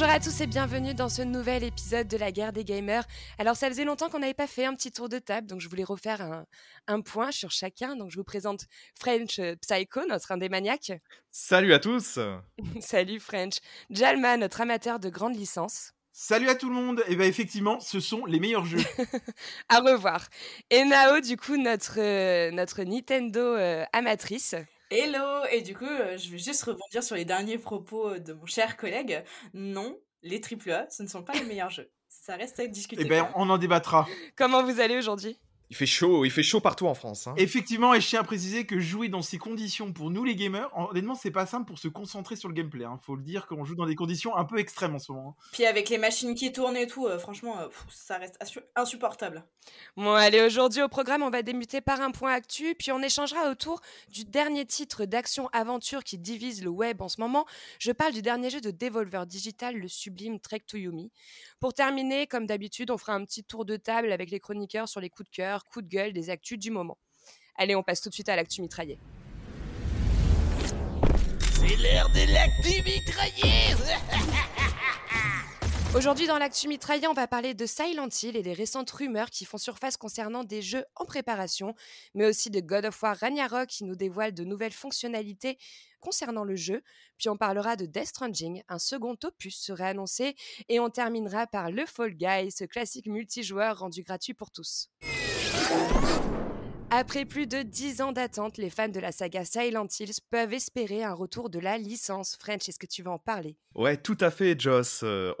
Bonjour à tous et bienvenue dans ce nouvel épisode de la guerre des gamers. Alors ça faisait longtemps qu'on n'avait pas fait un petit tour de table, donc je voulais refaire un, un point sur chacun. Donc je vous présente French euh, Psycho, notre indémaniaque. Salut à tous Salut French. Jalma, notre amateur de grande licence. Salut à tout le monde Et bien effectivement, ce sont les meilleurs jeux. à revoir. Et Nao, du coup, notre, euh, notre Nintendo euh, amatrice. Hello Et du coup, euh, je vais juste rebondir sur les derniers propos euh, de mon cher collègue. Non, les AAA, ce ne sont pas les meilleurs jeux. Ça reste à discuter. Eh bien, on en débattra. Comment vous allez aujourd'hui? Il fait chaud, il fait chaud partout en France. Hein. Effectivement, et je tiens à préciser que jouer dans ces conditions pour nous les gamers, honnêtement, c'est pas simple pour se concentrer sur le gameplay. Hein. Faut le dire qu'on joue dans des conditions un peu extrêmes en ce moment. Hein. Puis avec les machines qui tournent et tout, euh, franchement, euh, ça reste insupportable. Bon, allez, aujourd'hui au programme, on va débuter par un point actu, puis on échangera autour du dernier titre d'action-aventure qui divise le web en ce moment. Je parle du dernier jeu de Devolver Digital, le sublime Trek to Yumi. Pour terminer, comme d'habitude, on fera un petit tour de table avec les chroniqueurs sur les coups de cœur coup de gueule des actus du moment. Allez, on passe tout de suite à l'actu mitraillé. C'est l'heure de l'actu mitraillé Aujourd'hui, dans l'actu mitraillé, on va parler de Silent Hill et des récentes rumeurs qui font surface concernant des jeux en préparation, mais aussi de God of War Ragnarok qui nous dévoile de nouvelles fonctionnalités concernant le jeu. Puis on parlera de Death Stranding, un second opus serait annoncé, et on terminera par le Fall Guy, ce classique multijoueur rendu gratuit pour tous. Après plus de 10 ans d'attente, les fans de la saga Silent Hills peuvent espérer un retour de la licence. French, est-ce que tu vas en parler? Ouais, tout à fait, Joss. Euh.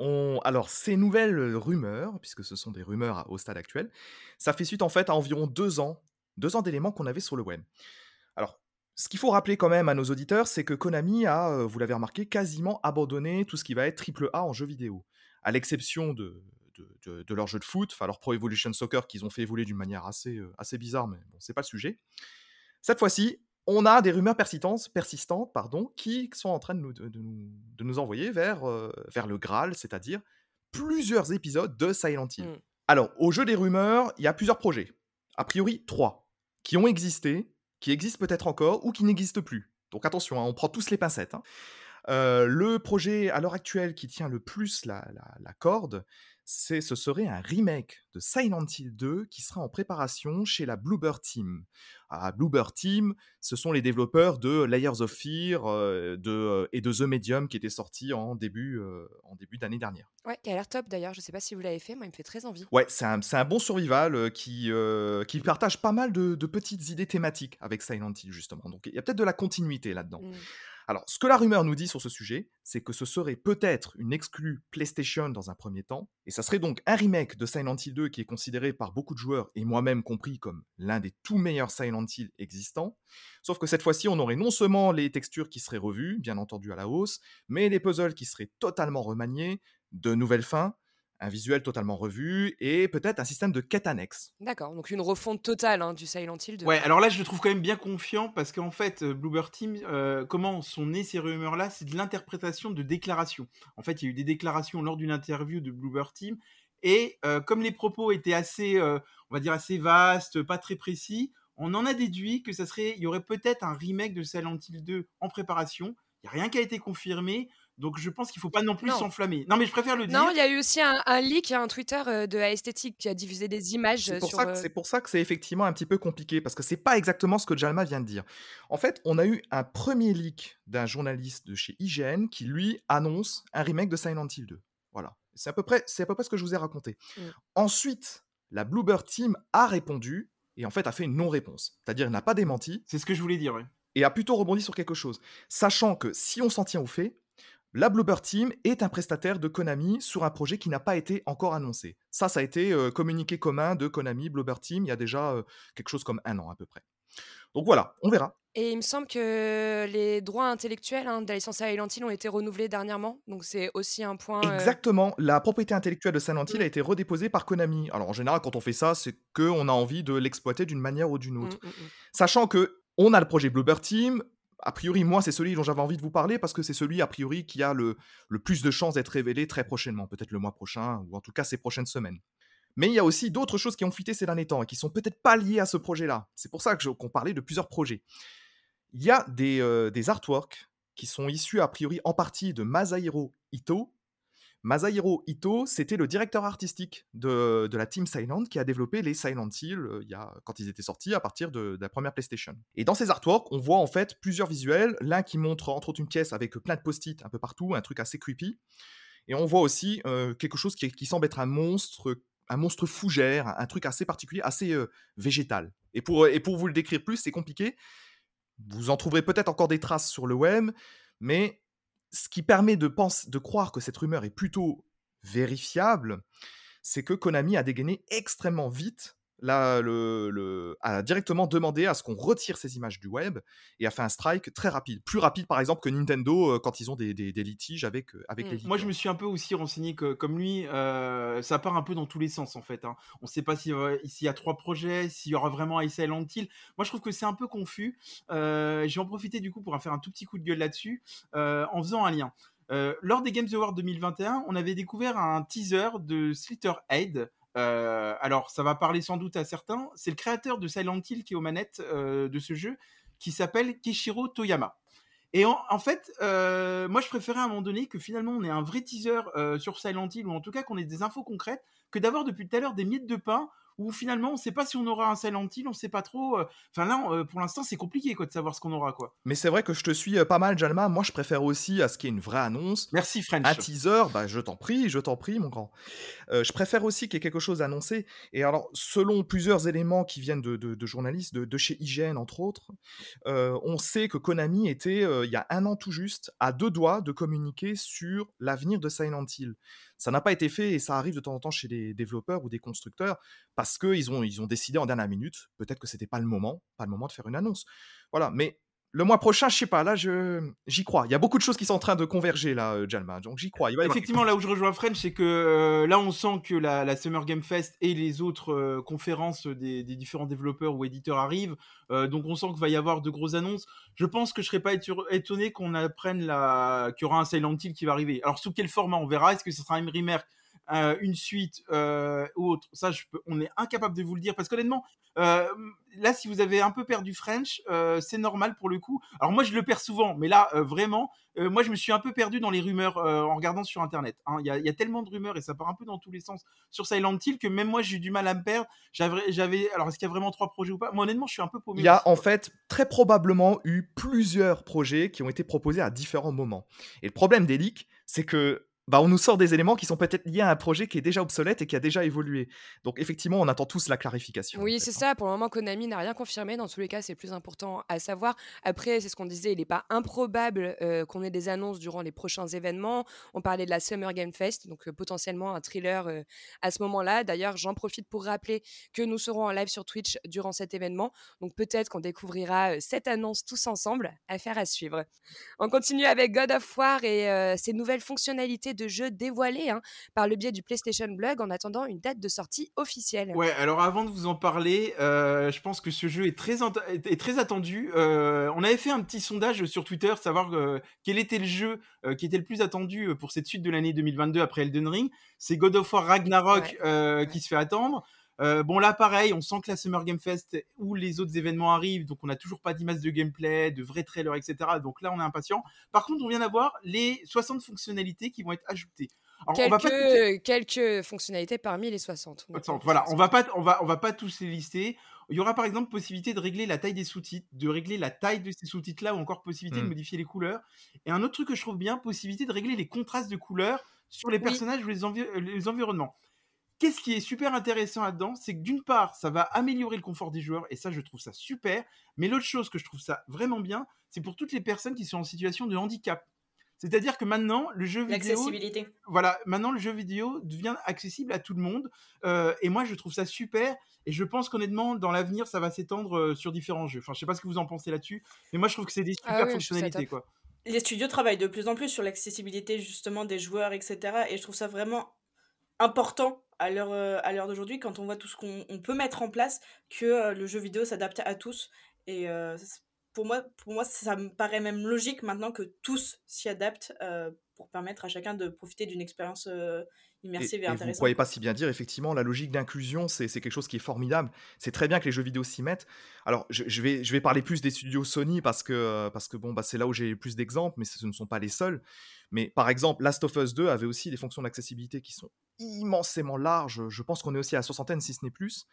Alors, ces nouvelles rumeurs, puisque ce sont des rumeurs au stade actuel, ça fait suite en fait à environ deux ans, deux ans d'éléments qu'on avait sur le web. Alors, ce qu'il faut rappeler quand même à nos auditeurs, c'est que Konami a, euh, vous l'avez remarqué, quasiment abandonné tout ce qui va être AAA en jeu vidéo. À l'exception de, de, leur jeu de foot, enfin leur Pro Evolution Soccer qu'ils ont fait évoluer d'une manière assez, euh, assez bizarre, mais bon, c'est pas le sujet. Cette fois-ci, on a des rumeurs persistantes, persistantes pardon, qui sont en train de nous, de, nous, envoyer vers, euh, vers le Graal, c'est-à-dire plusieurs épisodes de Silent Hill. Mm. Alors, au jeu des rumeurs, il y a plusieurs projets. A priori, trois, qui ont existé, qui existent peut-être encore ou qui n'existent plus. Donc attention, hein, on prend tous les pincettes. Hein. Euh, le projet à l'heure actuelle qui tient le plus la, la corde, c'est, ce serait un remake de Silent Hill 2 qui sera en préparation chez la Bluebird Team. Ah, Bluebird Team, ce sont les développeurs de Layers of Fear euh, de, euh, et de The Medium qui étaient sortis en début, euh, en début d'année dernière. Ouais, qui a l'air top d'ailleurs. Je sais pas si vous l'avez fait, moi il me fait très envie. Ouais, c'est un, un, bon survival qui, qui partage pas mal de, de, petites idées thématiques avec Silent Hill justement. Donc il y a peut-être de la continuité là-dedans. Mmh. Alors, ce que la rumeur nous dit sur ce sujet, c'est que ce serait peut-être une exclue PlayStation dans un premier temps, et ça serait donc un remake de Silent Hill 2 qui est considéré par beaucoup de joueurs, et moi-même compris, comme l'un des tout meilleurs Silent Hill existants. Sauf que cette fois-ci, on aurait non seulement les textures qui seraient revues, bien entendu à la hausse, mais les puzzles qui seraient totalement remaniés, de nouvelles fins, un visuel totalement revu et peut-être un système de quête annexe. D'accord, donc une refonte totale hein, du Silent Hill. Ouais, alors là je le trouve quand même bien confiant parce qu'en fait, euh, Bluebird Team, euh, comment sont nées ces rumeurs-là? C'est de l'interprétation de déclarations. En fait, il y a eu des déclarations lors d'une interview de Bluebird Team et euh, comme les propos étaient assez, on va dire assez vastes, pas très précis, on en a déduit que ça serait, il y aurait peut-être un remake de Silent Hill 2 en préparation. Il n'y a rien qui a été confirmé. Donc je pense qu'il faut pas non plus s'enflammer. Non, mais je préfère le dire. Non, il y a eu aussi un, un leak, un Twitter euh, de Aesthetic qui a diffusé des images. C'est pour, sur, ça que, euh, c'est pour ça que c'est effectivement un petit peu compliqué, parce que c'est pas exactement ce que Jalma vient de dire. En fait, on a eu un premier leak d'un journaliste de chez IGN qui, lui, annonce un remake de Silent Hill 2. Voilà. C'est à, peu près, c'est à peu près ce que je vous ai raconté. Mm. Ensuite, la Bluebird Team a répondu et en fait a fait une non-réponse. C'est-à-dire, il n'a pas démenti. C'est ce que je voulais dire, oui. Et a plutôt rebondi sur quelque chose. Sachant que si on s'en tient au fait, la Bluebird Team est un prestataire de Konami sur un projet qui n'a pas été encore annoncé. Ça, ça a été euh, communiqué commun de Konami, Bluebird Team, il y a déjà euh, quelque chose comme un an à peu près. Donc voilà, on verra. Et il me semble que les droits intellectuels hein, de la licence Silent Hill ont été renouvelés dernièrement, donc c'est aussi un point. Euh, Exactement, la propriété intellectuelle de Silent Hill a été redéposée par Konami. Alors en général, quand on fait ça, c'est qu'on a envie de l'exploiter d'une manière ou d'une autre. Mmh, mmh, mmh. Sachant que on a le projet Bluebird Team, a priori, moi, c'est celui dont j'avais envie de vous parler parce que c'est celui, a priori, qui a le, plus de chances d'être révélé très prochainement, peut-être le mois prochain, ou en tout cas ces prochaines semaines. Mais il y a aussi d'autres choses qui ont fuité ces derniers temps et qui sont peut-être pas liées à ce projet-là. C'est pour ça qu'on parlait de plusieurs projets. Il y a des, euh, des artworks qui sont issus a priori en partie de Masahiro Ito, Masahiro Ito, c'était le directeur artistique de, la team Silent qui a développé les Silent Hill euh, il y a, quand ils étaient sortis à partir de, la première PlayStation. Et dans ces artworks, on voit en fait plusieurs visuels. L'un qui montre entre autres une pièce avec plein de post-it un peu partout, un truc assez creepy. Et on voit aussi euh, quelque chose qui semble être un monstre un monstre fougère, un truc assez particulier, assez végétal. Et pour, et pour vous le décrire plus, c'est compliqué. Vous en trouverez peut-être encore des traces sur le web, mais ce qui permet de, penser, de croire que cette rumeur est plutôt vérifiable, c'est que Konami a dégainé extrêmement vite là, le, le, a directement demandé à ce qu'on retire ces images du web et a fait un strike très rapide. Plus rapide, par exemple, que Nintendo euh, quand ils ont des, des, des litiges avec, euh, avec les leakers. Moi, je me suis un peu aussi renseigné que, comme lui, euh, ça part un peu dans tous les sens en fait. hein. On ne sait pas s'il s'il y a trois projets, s'il y aura vraiment un Silent Hill. Moi, je trouve que c'est un peu confus. Euh, je vais en profiter du coup pour en faire un tout petit coup de gueule là-dessus euh, en faisant un lien. Euh, lors des Games Awards 2021, on avait découvert un teaser de Slitterhead. Euh, alors, ça va parler sans doute à certains. C'est le créateur de Silent Hill qui est aux manettes euh, de ce jeu, qui s'appelle Kishiro Toyama. Et en, fait, euh, moi je préférais à un moment donné que finalement on ait un vrai teaser sur Silent Hill, ou en tout cas qu'on ait des infos concrètes, que d'avoir depuis tout à l'heure des miettes de pain où finalement on sait pas si on aura un Silent Hill, on sait pas trop. euh, Enfin là, euh, pour l'instant, c'est compliqué quoi de savoir ce qu'on aura quoi. Mais c'est vrai que je te suis euh, pas mal, Jalma. Moi, je préfère aussi à ce qu'il y ait une vraie annonce. Merci French. Un teaser, bah, je t'en prie, je t'en prie, mon grand. Euh, je préfère aussi qu'il y ait quelque chose annoncé. Et alors, selon plusieurs éléments qui viennent de, de- de journalistes, de, de chez IGN entre autres, euh, on sait que Konami était, euh, il y a un an tout juste, à deux doigts de communiquer sur l'avenir de Silent Hill. Ça n'a pas été fait et ça arrive de temps en temps chez des développeurs ou des constructeurs parce qu'ils ont, ils ont décidé en dernière minute, peut-être que c'était pas le moment, pas le moment de faire une annonce. Voilà, mais le mois prochain, je sais pas, là, je, j'y crois. Il y a beaucoup de choses qui sont en train de converger là, euh, Jalma, donc j'y crois. Il va y avoir- Effectivement, là où je rejoins French, c'est que euh, là, on sent que la, la Summer Game Fest et les autres euh, conférences des, des différents développeurs ou éditeurs arrivent. Euh, donc, on sent qu'il va y avoir de grosses annonces. Je pense que je serais pas étonné qu'on apprenne la... qu'il y aura un Silent Hill qui va arriver. Alors, sous quel format on verra Est-ce que ce sera un remake euh, une suite euh, ou autre, ça je peux, on est incapable de vous le dire parce qu'honnêtement, euh, là si vous avez un peu perdu French, euh, c'est normal pour le coup. Alors moi je le perds souvent, mais là euh, vraiment, euh, moi je me suis un peu perdu dans les rumeurs euh, en regardant sur internet. hein. Il y, a, il y a tellement de rumeurs et ça part un peu dans tous les sens sur Silent Hill que même moi j'ai eu du mal à me perdre. J'avais, j'avais alors est-ce qu'il y a vraiment trois projets ou pas? Moi honnêtement je suis un peu paumé. Il y a en fait très probablement eu plusieurs projets qui ont été proposés à différents moments. Et le problème des leaks, c'est que bah, on nous sort des éléments qui sont peut-être liés à un projet qui est déjà obsolète et qui a déjà évolué. Donc effectivement, on attend tous la clarification. en Oui, fait, c'est hein. ça. Pour le moment, Konami n'a rien confirmé. Dans tous les cas, c'est le plus important à savoir. Après, c'est ce qu'on disait, il n'est pas improbable euh, qu'on ait des annonces durant les prochains événements. On parlait de la Summer Game Fest, donc euh, potentiellement un thriller euh, à ce moment-là. D'ailleurs, j'en profite pour rappeler que nous serons en live sur Twitch durant cet événement. Donc peut-être qu'on découvrira cette annonce tous ensemble. Affaire à suivre. On continue avec God of War et ses nouvelles fonctionnalités de jeu dévoilées hein, par le biais du PlayStation Blog en attendant une date de sortie officielle. Ouais, alors avant de vous en parler, euh, je pense que ce jeu est très, ent- est très attendu. Euh, on avait fait un petit sondage sur Twitter, savoir euh, quel était le jeu qui était le plus attendu pour cette suite de l'année 2022 après Elden Ring. C'est God of War Ragnarok Ouais. qui se fait attendre. Euh, bon là pareil, on sent que la Summer Game Fest ou les autres événements arrivent, donc on n'a toujours pas d'image de gameplay, de vrais trailers, etc. Donc là on est impatient. Par contre, on vient d'avoir les 60 fonctionnalités qui vont être ajoutées. Alors, on va pas tout- quelques, quelques fonctionnalités parmi les 60. on va pas Attends, tous voilà, les on va pas, on va, on va pas tous les lister. Il y aura par exemple possibilité de régler la taille des sous-titres, de régler la taille de ces sous-titres là, ou encore possibilité de Mm. modifier les couleurs. Et un autre truc que je trouve bien, possibilité de régler les contrastes de couleurs sur les Oui. personnages ou les, envi- euh, les environnements. Qu'est-ce qui est super intéressant là-dedans, c'est que d'une part, ça va améliorer le confort des joueurs, et ça, je trouve ça super. Mais l'autre chose que je trouve ça vraiment bien, c'est pour toutes les personnes qui sont en situation de handicap. C'est-à-dire que maintenant, le jeu vidéo, L'accessibilité. voilà, maintenant le jeu vidéo devient accessible à tout le monde. Euh, et moi, je trouve ça super. Et je pense qu'honnêtement, dans l'avenir, ça va s'étendre euh, sur différents jeux. Enfin, je sais pas ce que vous en pensez là-dessus, mais moi, je trouve que c'est des super Ah oui, ça fonctionnalités, quoi. Les studios travaillent de plus en plus sur l'accessibilité justement des joueurs, etc. Et je trouve ça vraiment important à l'heure euh, à l'heure d'aujourd'hui quand on voit tout ce qu'on on peut mettre en place que euh, le jeu vidéo s'adapte à tous. Et euh, pour moi, pour moi, ça me paraît même logique maintenant que tous s'y adaptent pour permettre à chacun de profiter d'une expérience immersive et, et, vous ne croyez pas si bien dire, effectivement, la logique d'inclusion, c'est c'est quelque chose qui est formidable. C'est très bien que les jeux vidéo s'y mettent. Alors, je, je vais, je vais parler plus des studios Sony parce que, parce que bon, bah, c'est là où j'ai plus d'exemples, mais ce ne sont pas les seuls. Mais par exemple, Last of Us 2 avait aussi des fonctions d'accessibilité qui sont immensément larges. Je pense qu'on est aussi à la soixantaine, si ce n'est plus.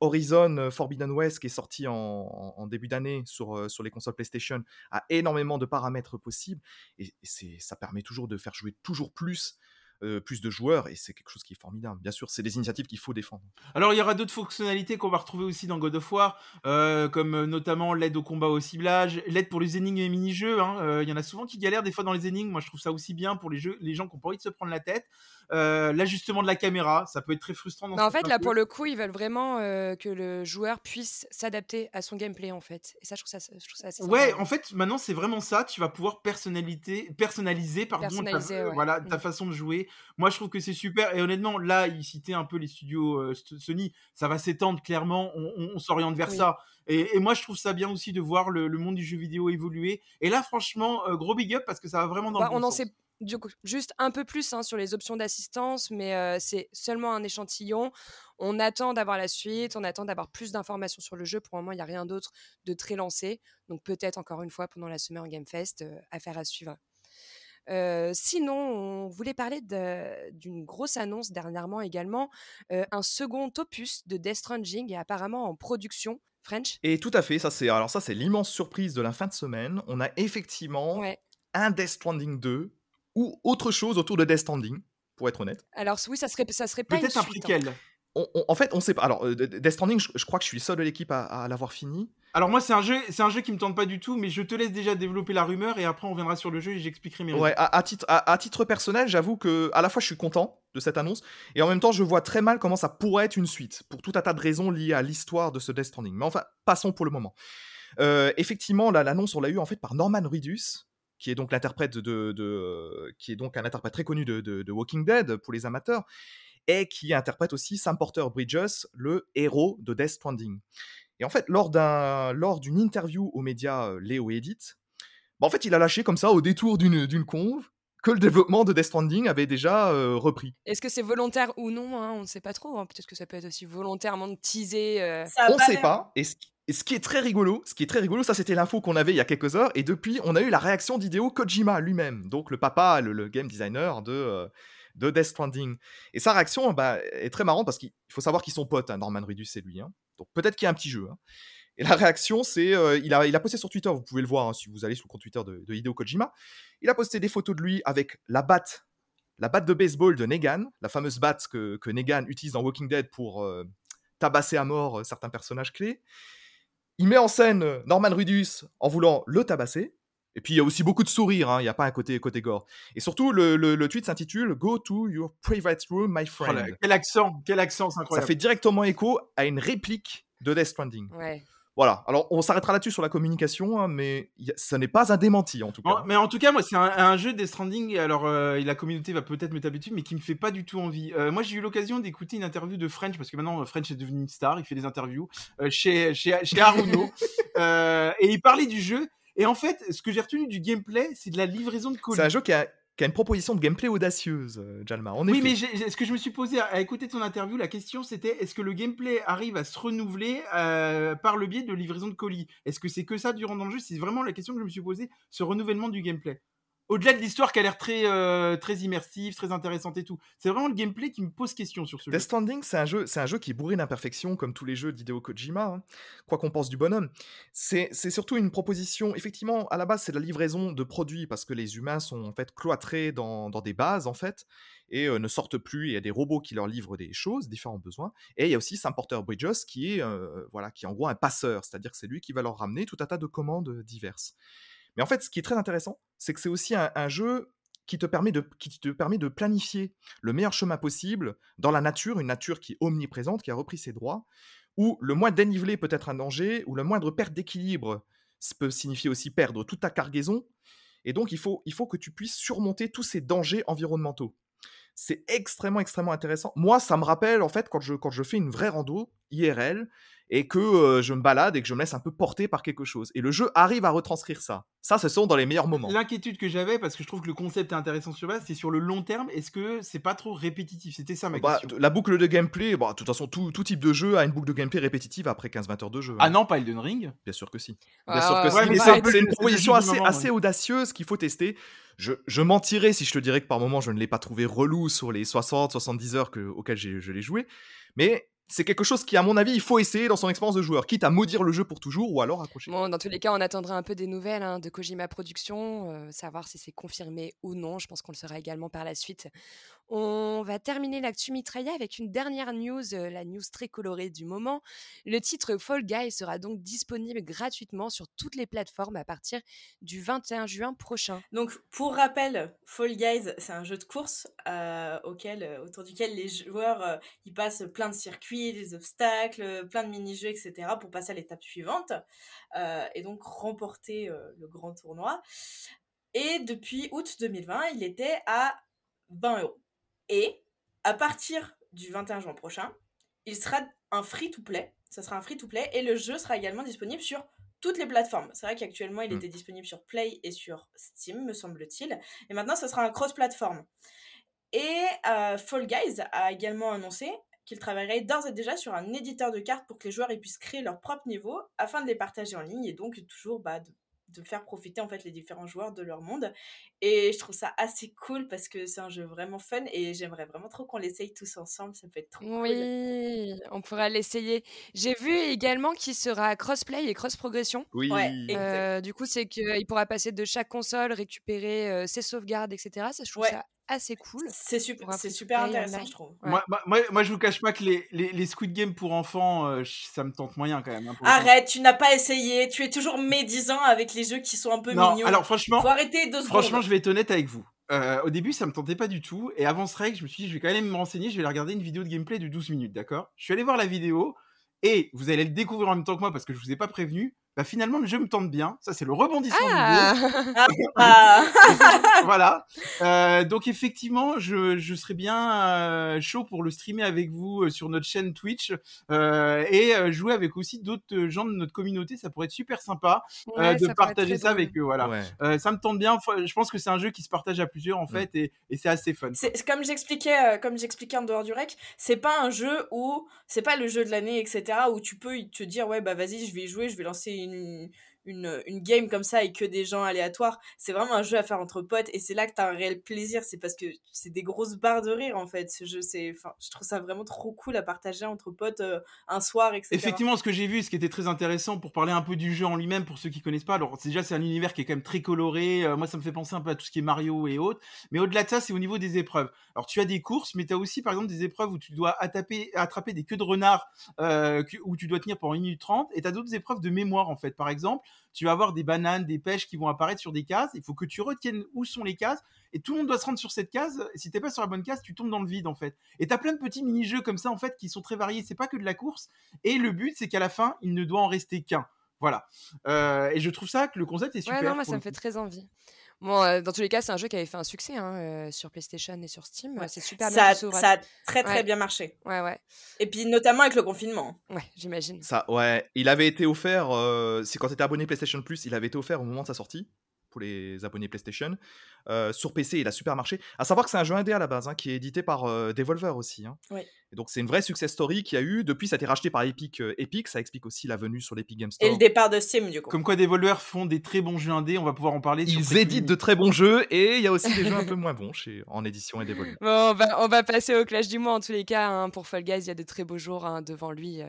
Horizon euh, Forbidden West, qui est sorti en, début d'année sur, euh, sur les consoles PlayStation, a énormément de paramètres possibles. Et, ça permet toujours de faire jouer toujours plus, euh, plus de joueurs. Et c'est quelque chose qui est formidable. Bien sûr, c'est des initiatives qu'il faut défendre. Alors, il y aura d'autres fonctionnalités qu'on va retrouver aussi dans God of War, euh, comme euh, notamment l'aide au combat au ciblage, l'aide pour les énigmes et mini-jeux. hein. Euh, Il y en a souvent qui galèrent des fois dans les énigmes. Moi, je trouve ça aussi bien pour les, jeux, les gens qui n'ont pas envie de se prendre la tête. Euh, L'ajustement de la caméra, ça peut être très frustrant. Dans Bah, en fait, là, pour le coup, ils veulent vraiment euh, que le joueur puisse s'adapter à son gameplay, en fait. Et ça, je trouve ça, je trouve ça assez sympa. Ouais, en fait, maintenant, c'est vraiment ça. Tu vas pouvoir personnaliser, personnaliser, pardon, ta- Personnaliser, ouais. voilà, ta Mm. façon de jouer. Moi, je trouve que c'est super. Et honnêtement, là, il citait un peu les studios euh, Sony. Ça va s'étendre clairement. On, on- on s'oriente vers Oui. ça. Et, et moi, je trouve ça bien aussi de voir le, le monde du jeu vidéo évoluer. Et là, franchement, euh, gros big up parce que ça va vraiment dans Bah, le bon on en sait du coup, juste un peu plus hein, sur les options d'assistance, mais euh, c'est seulement un échantillon. On attend d'avoir la suite, on attend d'avoir plus d'informations sur le jeu. Pour le moment, il n'y a rien d'autre de très lancé. Donc peut-être encore une fois pendant la Summer Game Fest, euh, affaire à suivre. Euh, sinon, on voulait parler d'une grosse annonce dernièrement également, euh, un second opus de Death Stranding est apparemment en production. French? Et tout à fait, ça c'est alors ça c'est l'immense surprise de la fin de semaine. On a effectivement Ouais. un Death Stranding 2 ou autre chose autour de Death Stranding, pour être honnête. Alors oui, ça serait, ça serait pas Peut-être un suite. hein. On- on- en fait, on sait pas. Alors, euh, Death Stranding, je, je crois que je suis le seul de l'équipe à, à l'avoir fini. Alors moi, c'est un jeu, c'est un jeu qui me tente pas du tout, mais je te laisse déjà développer la rumeur et après on viendra sur le jeu et j'expliquerai mes. Ouais, à, à titre, à, à titre personnel, j'avoue que à la fois je suis content de cette annonce et en même temps je vois très mal comment ça pourrait être une suite pour tout un tas de raisons liées à l'histoire de ce Death Stranding. Mais enfin, passons pour le moment. Euh, effectivement, là, l'annonce on l'a eu en fait par Norman Reedus, qui est donc l'interprète de, de- qui est donc un interprète très connu de Walking Dead pour les amateurs et qui interprète aussi Sam Porter Bridges, le héros de Death Stranding. Et en fait, lors d'un lors d'une interview aux médias euh, Léo Edit, bah, en fait, il a lâché comme ça au détour d'une d'une conve que le développement de Death Stranding avait déjà euh, repris. Est-ce que c'est volontaire ou non hein, On ne sait pas trop. hein. Peut-être que ça peut être aussi volontairement de teaser. euh, on pas sait pas. Et ce, qui- et ce qui est très rigolo, ce qui est très rigolo, ça c'était l'info qu'on avait il y a quelques heures, et depuis on a eu la réaction d'Hideo Kojima lui-même, donc le papa, le, le game designer de euh, de Death Stranding. Et sa réaction bah, est très marrante parce qu'il faut savoir qu'ils sont potes, hein, Norman Reedus et lui. hein. Donc peut-être qu'il y a un petit jeu. hein. Et la réaction, c'est euh, il, a, il a posté sur Twitter, vous pouvez le voir si vous allez sur le compte Twitter de, de Hideo Kojima. Il a posté des photos de lui avec la batte, la batte de baseball de Negan, la fameuse batte que, que Negan utilise dans Walking Dead pour euh, tabasser à mort euh, certains personnages clés. Il met en scène Norman Reedus en voulant le tabasser. Et puis il y a aussi beaucoup de sourires, hein, il n'y a pas un côté, côté gore. Et surtout, le, le- le tweet s'intitule Go to your private room, my Oh friend. quel accent, quel accent, c'est Ça incroyable. fait directement écho à une réplique de Death Stranding. Ouais. Voilà, alors on s'arrêtera là-dessus sur la communication, hein, mais a- ça n'est pas un démenti en tout cas. En- mais en tout cas, moi, c'est un, un jeu Death Stranding. Alors, euh, la communauté va peut-être me taper dessus, mais qui me fait pas du tout envie. Euh, moi, j'ai eu l'occasion d'écouter une interview de French, parce que maintenant, euh, French est devenu une star. Il fait des interviews euh, chez, chez, chez Haruno. Euh, et il parlait du jeu. Et en fait, ce que j'ai retenu du gameplay, c'est de la livraison de colis. C'est un jeu qui a, qui a une proposition de gameplay audacieuse, euh, Jalma. En Oui, effet. mais j'ai- j'ai- ce que je me suis posé à, à écouter ton interview, la question c'était est-ce que le gameplay arrive à se renouveler euh, par le biais de livraison de colis? Est-ce que c'est que ça durant dans le jeu? C'est vraiment la question que je me suis posée, ce renouvellement du gameplay. Au-delà de l'histoire qui a l'air très, euh, très immersive, très intéressante et tout, c'est vraiment le gameplay qui me pose question sur ce Death jeu. Stranding, c'est un jeu, c'est un jeu qui est bourré d'imperfections, comme tous les jeux d'Hideo Kojima, hein, quoi qu'on pense du bonhomme. C'est c'est surtout une proposition, effectivement, à la base, c'est de la livraison de produits, parce que les humains sont en fait cloîtrés dans, dans des bases, en fait, et euh, ne sortent plus, il y a des robots qui leur livrent des choses, différents besoins, et il y a aussi Sam Porter Bridges, qui est, euh, voilà, qui est en gros un passeur, c'est-à-dire que c'est lui qui va leur ramener tout un tas de commandes diverses. Mais en fait, ce qui est très intéressant, c'est que c'est aussi un, jeu qui te, permet de, qui te permet de planifier le meilleur chemin possible dans la nature, une nature qui est omniprésente, qui a repris ses droits, où le moins dénivelé peut être un danger, où le moindre perte d'équilibre peut signifier aussi perdre toute ta cargaison. Et donc, il faut, il faut que tu puisses surmonter tous ces dangers environnementaux. C'est extrêmement, extrêmement intéressant. Moi, ça me rappelle, en fait, quand je, quand je fais une vraie rando, IRL et que euh, je me balade et que je me laisse un peu porter par quelque chose. Et le jeu arrive à retranscrire ça. Ça, ce sont dans les meilleurs moments. L'inquiétude que j'avais, parce que je trouve que le concept est intéressant sur base, c'est sur le long terme, est-ce que c'est pas trop répétitif? C'était ça ma Bah, question. la boucle de gameplay, bah, de toute façon, tout, tout type de jeu a une boucle de gameplay répétitive après 15-20 heures de jeu. Ah hein. non, pas Elden Ring? Bien sûr que si. Ouais, Bien sûr que ouais, si, ouais, c'est une proposition assez, moment, assez ouais. audacieuse qu'il faut tester. Je, je mentirais si je te dirais que par moment je ne l'ai pas trouvé relou sur les 60-70 heures que, auxquelles j'ai- je l'ai joué. Mais c'est quelque chose qui, à mon avis, il faut essayer dans son expérience de joueur, quitte à maudire le jeu pour toujours ou alors accrocher. Bon, dans tous les cas, on attendra un peu des nouvelles hein, de Kojima Productions, euh, savoir si c'est confirmé ou non. Je pense qu'on le saura également par la suite. On va terminer l'actu mitrailla avec une dernière news, euh, la news très colorée du moment. Le titre Fall Guy sera donc disponible gratuitement sur toutes les plateformes à partir du 21 juin prochain. Donc, pour rappel, Fall Guys, c'est un jeu de course euh, auquel, euh, autour duquel les joueurs ils passent plein de circuits, des obstacles, plein de mini-jeux, etc. pour passer à l'étape suivante et donc remporter le grand tournoi. Et depuis août 2020, il était à 20 euros. Et à partir du 21 juin prochain, il sera un free-to-play. Ça sera un free-to-play et le jeu sera également disponible sur toutes les plateformes. C'est vrai qu'actuellement, il Mm. était disponible sur Play et sur Steam, me semble-t-il. Et maintenant, ça sera un cross-platform. Et euh, Fall Guys a également annoncé qu'il travaillerait d'ores et déjà sur un éditeur de cartes pour que les joueurs ils puissent créer leur propre niveau afin de les partager en ligne et donc toujours bah, de, de faire profiter en fait les différents joueurs de leur monde. Et je trouve ça assez cool parce que c'est un jeu vraiment fun et j'aimerais vraiment trop qu'on l'essaye tous ensemble. Ça peut être trop cool. Oui, on pourra l'essayer. J'ai vu également qu'il sera crossplay et cross-progression. Oui. Ouais. Euh, du coup, c'est qu'il pourra passer de chaque console, récupérer euh, ses sauvegardes, etc. Ça, je trouve Ouais. ça assez cool. C'est super, c'est super intéressant, je trouve. Ouais. Moi, moi, je vous cache pas que les, les, les Squid Game pour enfants, euh, ça me tente moyen quand même. hein. Arrête, tu n'as pas essayé. Tu es toujours médisant avec les jeux qui sont un peu Non, mignons. alors franchement, Faut arrêter. Franchement, je vais être honnête avec vous. Euh, au début, ça me tentait pas du tout. Et avant ce règle, je me suis dit, je vais quand même me renseigner. Je vais aller regarder une vidéo de gameplay de 12 minutes, d'accord? Je suis allé voir la vidéo. Et vous allez le découvrir en même temps que moi parce que je vous ai pas prévenu. Bah, finalement, le jeu me tente bien. Ça, c'est le rebondissement du jeu. Ah Ah. voilà. Euh, donc effectivement, je, je serais bien euh, chaud pour le streamer avec vous euh, sur notre chaîne Twitch euh, et jouer avec aussi d'autres gens de notre communauté. Ça pourrait être super sympa euh, Ouais, de partager ça drôle. avec eux. Voilà. Ouais. Euh, ça me tente bien. Je pense que c'est un jeu qui se partage à plusieurs en fait et, et c'est assez fun. C'est c'est comme j'expliquais, euh, comme j'expliquais en dehors du rec, c'est pas un jeu où c'est pas le jeu de l'année, etc. Où tu peux te dire ouais bah vas-y je vais y jouer, je vais lancer une une, une game comme ça et que des gens aléatoires. C'est vraiment un jeu à faire entre potes et c'est là que t'as un réel plaisir. C'est parce que c'est des grosses barres de rire en fait. Ce jeu, c'est, enfin, je trouve ça vraiment trop cool à partager entre potes euh, un soir, etc. Effectivement, ce que j'ai vu, ce qui était très intéressant pour parler un peu du jeu en lui-même, pour ceux qui connaissent pas, alors déjà c'est un univers qui est quand même très coloré. euh, moi, ça me fait penser un peu à tout ce qui est Mario et autres. Mais au-delà de ça, c'est au niveau des épreuves. Alors tu as des courses, mais tu as aussi par exemple des épreuves où tu dois attaper, attraper des queues de renard, euh, où tu dois tenir pendant 1 minute 30. Et tu as d'autres épreuves de mémoire en fait. Par exemple, tu vas avoir des bananes, des pêches qui vont apparaître sur des cases. Il faut que tu retiennes où sont les cases. Et tout le monde doit se rendre sur cette case. Si t'es pas sur la bonne case, tu tombes dans le vide en fait. Et t'as plein de petits mini-jeux comme ça en fait qui sont très variés. C'est pas que de la course. Et le but, c'est qu'à la fin, il ne doit en rester qu'un. Voilà. Euh, et je trouve ça que le concept est super. Ouais, non, moi, ça me fait très envie. Bon, euh, dans tous les cas, c'est un jeu qui avait fait un succès hein, euh, sur PlayStation et sur Steam. Ouais. C'est super bien. ça, a- ça très très Ouais. bien marché. Ouais, ouais, Et puis notamment avec le confinement. ouais, j'imagine. Ça, ouais. Il avait été offert, euh, c'est quand tu étais abonné PlayStation Plus, il avait été offert au moment de sa sortie pour les abonnés PlayStation. Euh, sur PC, il a super marché. À savoir que c'est un jeu indé à la base, hein, qui est édité par euh, Devolver aussi. hein. Oui. Et donc c'est une vraie success story qu'il y a eu. Depuis, ça a été racheté par Epic. euh, Epic, ça explique aussi la venue sur l'Epic Game Et Store. le départ de Steam du coup. Comme quoi, des voleurs font des très bons jeux indés. On va pouvoir en parler. Ils éditent de très bons jeux et il y a aussi des jeux un peu moins bons chez, en édition et Devolver. Bon, on va, on va passer au clash du mois en tous les cas. hein. Pour Fall Guys, il y a de très beaux jours hein, devant lui.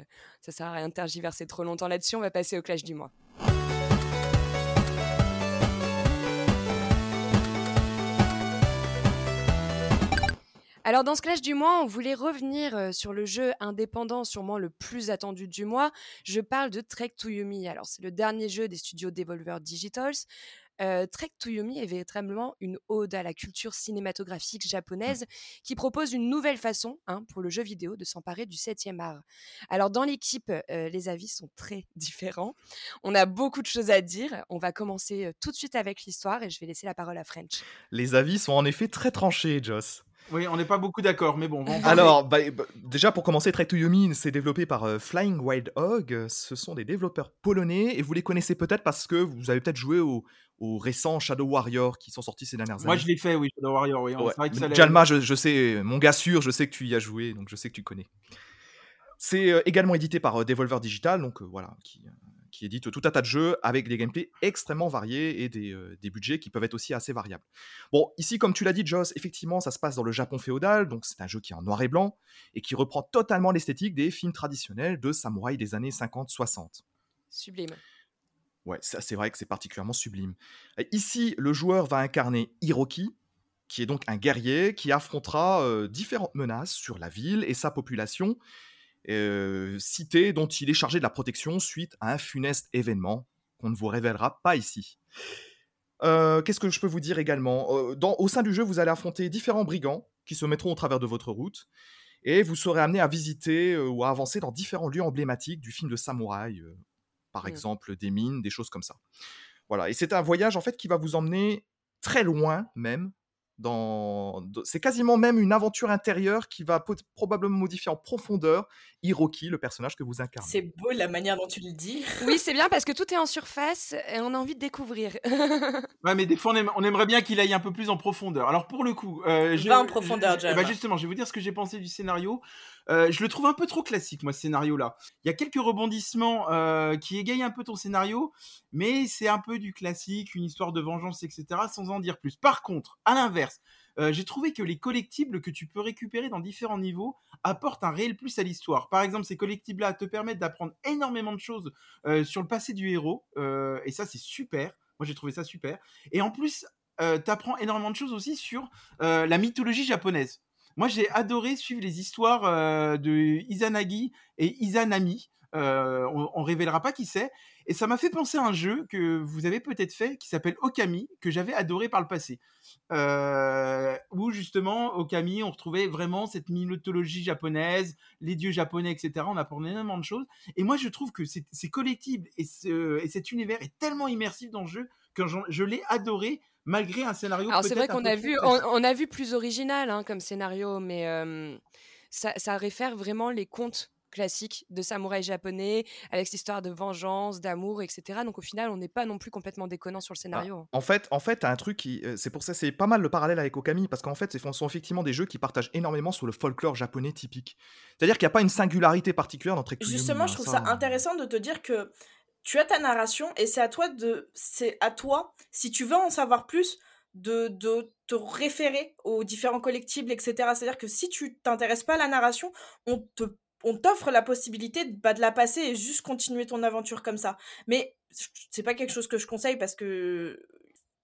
ça sert à rien de tergiverser trop longtemps là-dessus. On va passer au clash du mois. Alors dans ce clash du mois, on voulait revenir euh, sur le jeu indépendant, sûrement le plus attendu du mois. Je parle de Trek to Yomi. Alors c'est le dernier jeu des studios Devolver Digitals. Euh, Trek to Yomi est véritablement une ode à la culture cinématographique japonaise qui propose une nouvelle façon hein, pour le jeu vidéo de s'emparer du 7e art. Alors dans l'équipe, euh, les avis sont très différents. On a beaucoup de choses à dire. On va commencer tout de suite avec l'histoire et je vais laisser la parole à French. Les avis sont en effet très tranchés, Joss. Oui, on n'est pas beaucoup d'accord, mais bon. Alors, bah, bah, déjà pour commencer, Trek to Yomi, c'est développé par euh, Flying Wild Hog. Ce sont des développeurs polonais et vous les connaissez peut-être parce que vous avez peut-être joué aux au récents Shadow Warrior qui sont sortis ces dernières Moi, années. je l'ai fait, oui, Shadow Warrior. Oui. Ouais. C'est vrai que ça allait- Jalma, je, je sais, mon gars sûr, je sais que tu y as joué, donc je sais que tu connais. C'est euh, également édité par euh, Devolver Digital, donc euh, voilà, qui, qui édite tout un tas de jeux avec des gameplays extrêmement variés et des, euh, des budgets qui peuvent être aussi assez variables. Bon, ici, comme tu l'as dit, Joss, effectivement, ça se passe dans le Japon féodal, donc c'est un jeu qui est en noir et blanc et qui reprend totalement l'esthétique des films traditionnels de samouraï des années 50-60. Sublime. Ouais, c'est vrai que c'est particulièrement sublime. Ici, le joueur va incarner Hiroki, qui est donc un guerrier qui affrontera euh, différentes menaces sur la ville et sa population, euh, cité dont il est chargé de la protection suite à un funeste événement qu'on ne vous révélera pas ici. Euh, Qu'est-ce que je peux vous dire également? Euh, dans, Au sein du jeu, vous allez affronter différents brigands qui se mettront au travers de votre route, et vous serez amené à visiter ou à avancer dans différents lieux emblématiques du film de samouraï, par Mm. exemple des mines, des choses comme ça. Voilà, et c'est un voyage en fait qui va vous emmener très loin même. Dans... C'est quasiment même une aventure intérieure qui va pot- probablement modifier en profondeur Hiroki, le personnage que vous incarnez. C'est beau la manière dont tu le dis. Oui, c'est bien parce que tout est en surface et on a envie de découvrir. Ouais, mais des fois, on, aime- on aimerait bien qu'il aille un peu plus en profondeur. Alors, pour le coup, euh, je, Va en profondeur, je- eh ben, justement, je vais vous dire ce que j'ai pensé du scénario. Euh, je le trouve un peu trop classique, moi, ce scénario-là. Il y a quelques rebondissements euh, qui égayent un peu ton scénario, mais c'est un peu du classique, une histoire de vengeance, etc., sans en dire plus. Par contre, à l'inverse, euh, j'ai trouvé que les collectibles que tu peux récupérer dans différents niveaux apportent un réel plus à l'histoire. Par exemple, ces collectibles-là te permettent d'apprendre énormément de choses sur le passé du héros, et ça, c'est super. Moi, j'ai trouvé ça super. Et en plus, euh, tu apprends énormément de choses aussi sur la mythologie japonaise. Moi, j'ai adoré suivre les histoires de Izanagi et Izanami. On, on révélera pas qui c'est. Et ça m'a fait penser à un jeu que vous avez peut-être fait qui s'appelle Okami, que j'avais adoré par le passé. Où justement, Okami, on retrouvait vraiment cette mythologie japonaise, les dieux japonais, etc. On apprenait énormément de choses. Et moi, je trouve que c'est collectible et, ce- et cet univers est tellement immersif dans le jeu que je l'ai adoré malgré un scénario. Alors c'est vrai qu'on a vu, on, a vu plus original hein, comme scénario, mais euh, ça, ça réfère vraiment les contes classiques de samouraïs japonais avec cette histoire de vengeance, d'amour, etc. Donc au final, on n'est pas non plus complètement déconnant sur le scénario. hein. En fait, en fait, t'as un truc qui, euh, c'est pour ça, c'est pas mal le parallèle avec Okami parce qu'en fait, ce sont effectivement des jeux qui partagent énormément sur le folklore japonais typique. C'est-à-dire qu'il n'y a pas une singularité particulière dans Trek to Yomi, Justement, hein, je trouve ça euh, intéressant de te dire que tu as ta narration et c'est à toi de, c'est à toi, si tu veux en savoir plus, de, de te référer aux différents collectibles, etc. C'est-à-dire que si tu t'intéresses pas à la narration, on te t'offre la possibilité de, bah, de la passer et juste continuer ton aventure comme ça. Mais c'est pas quelque chose que je conseille parce que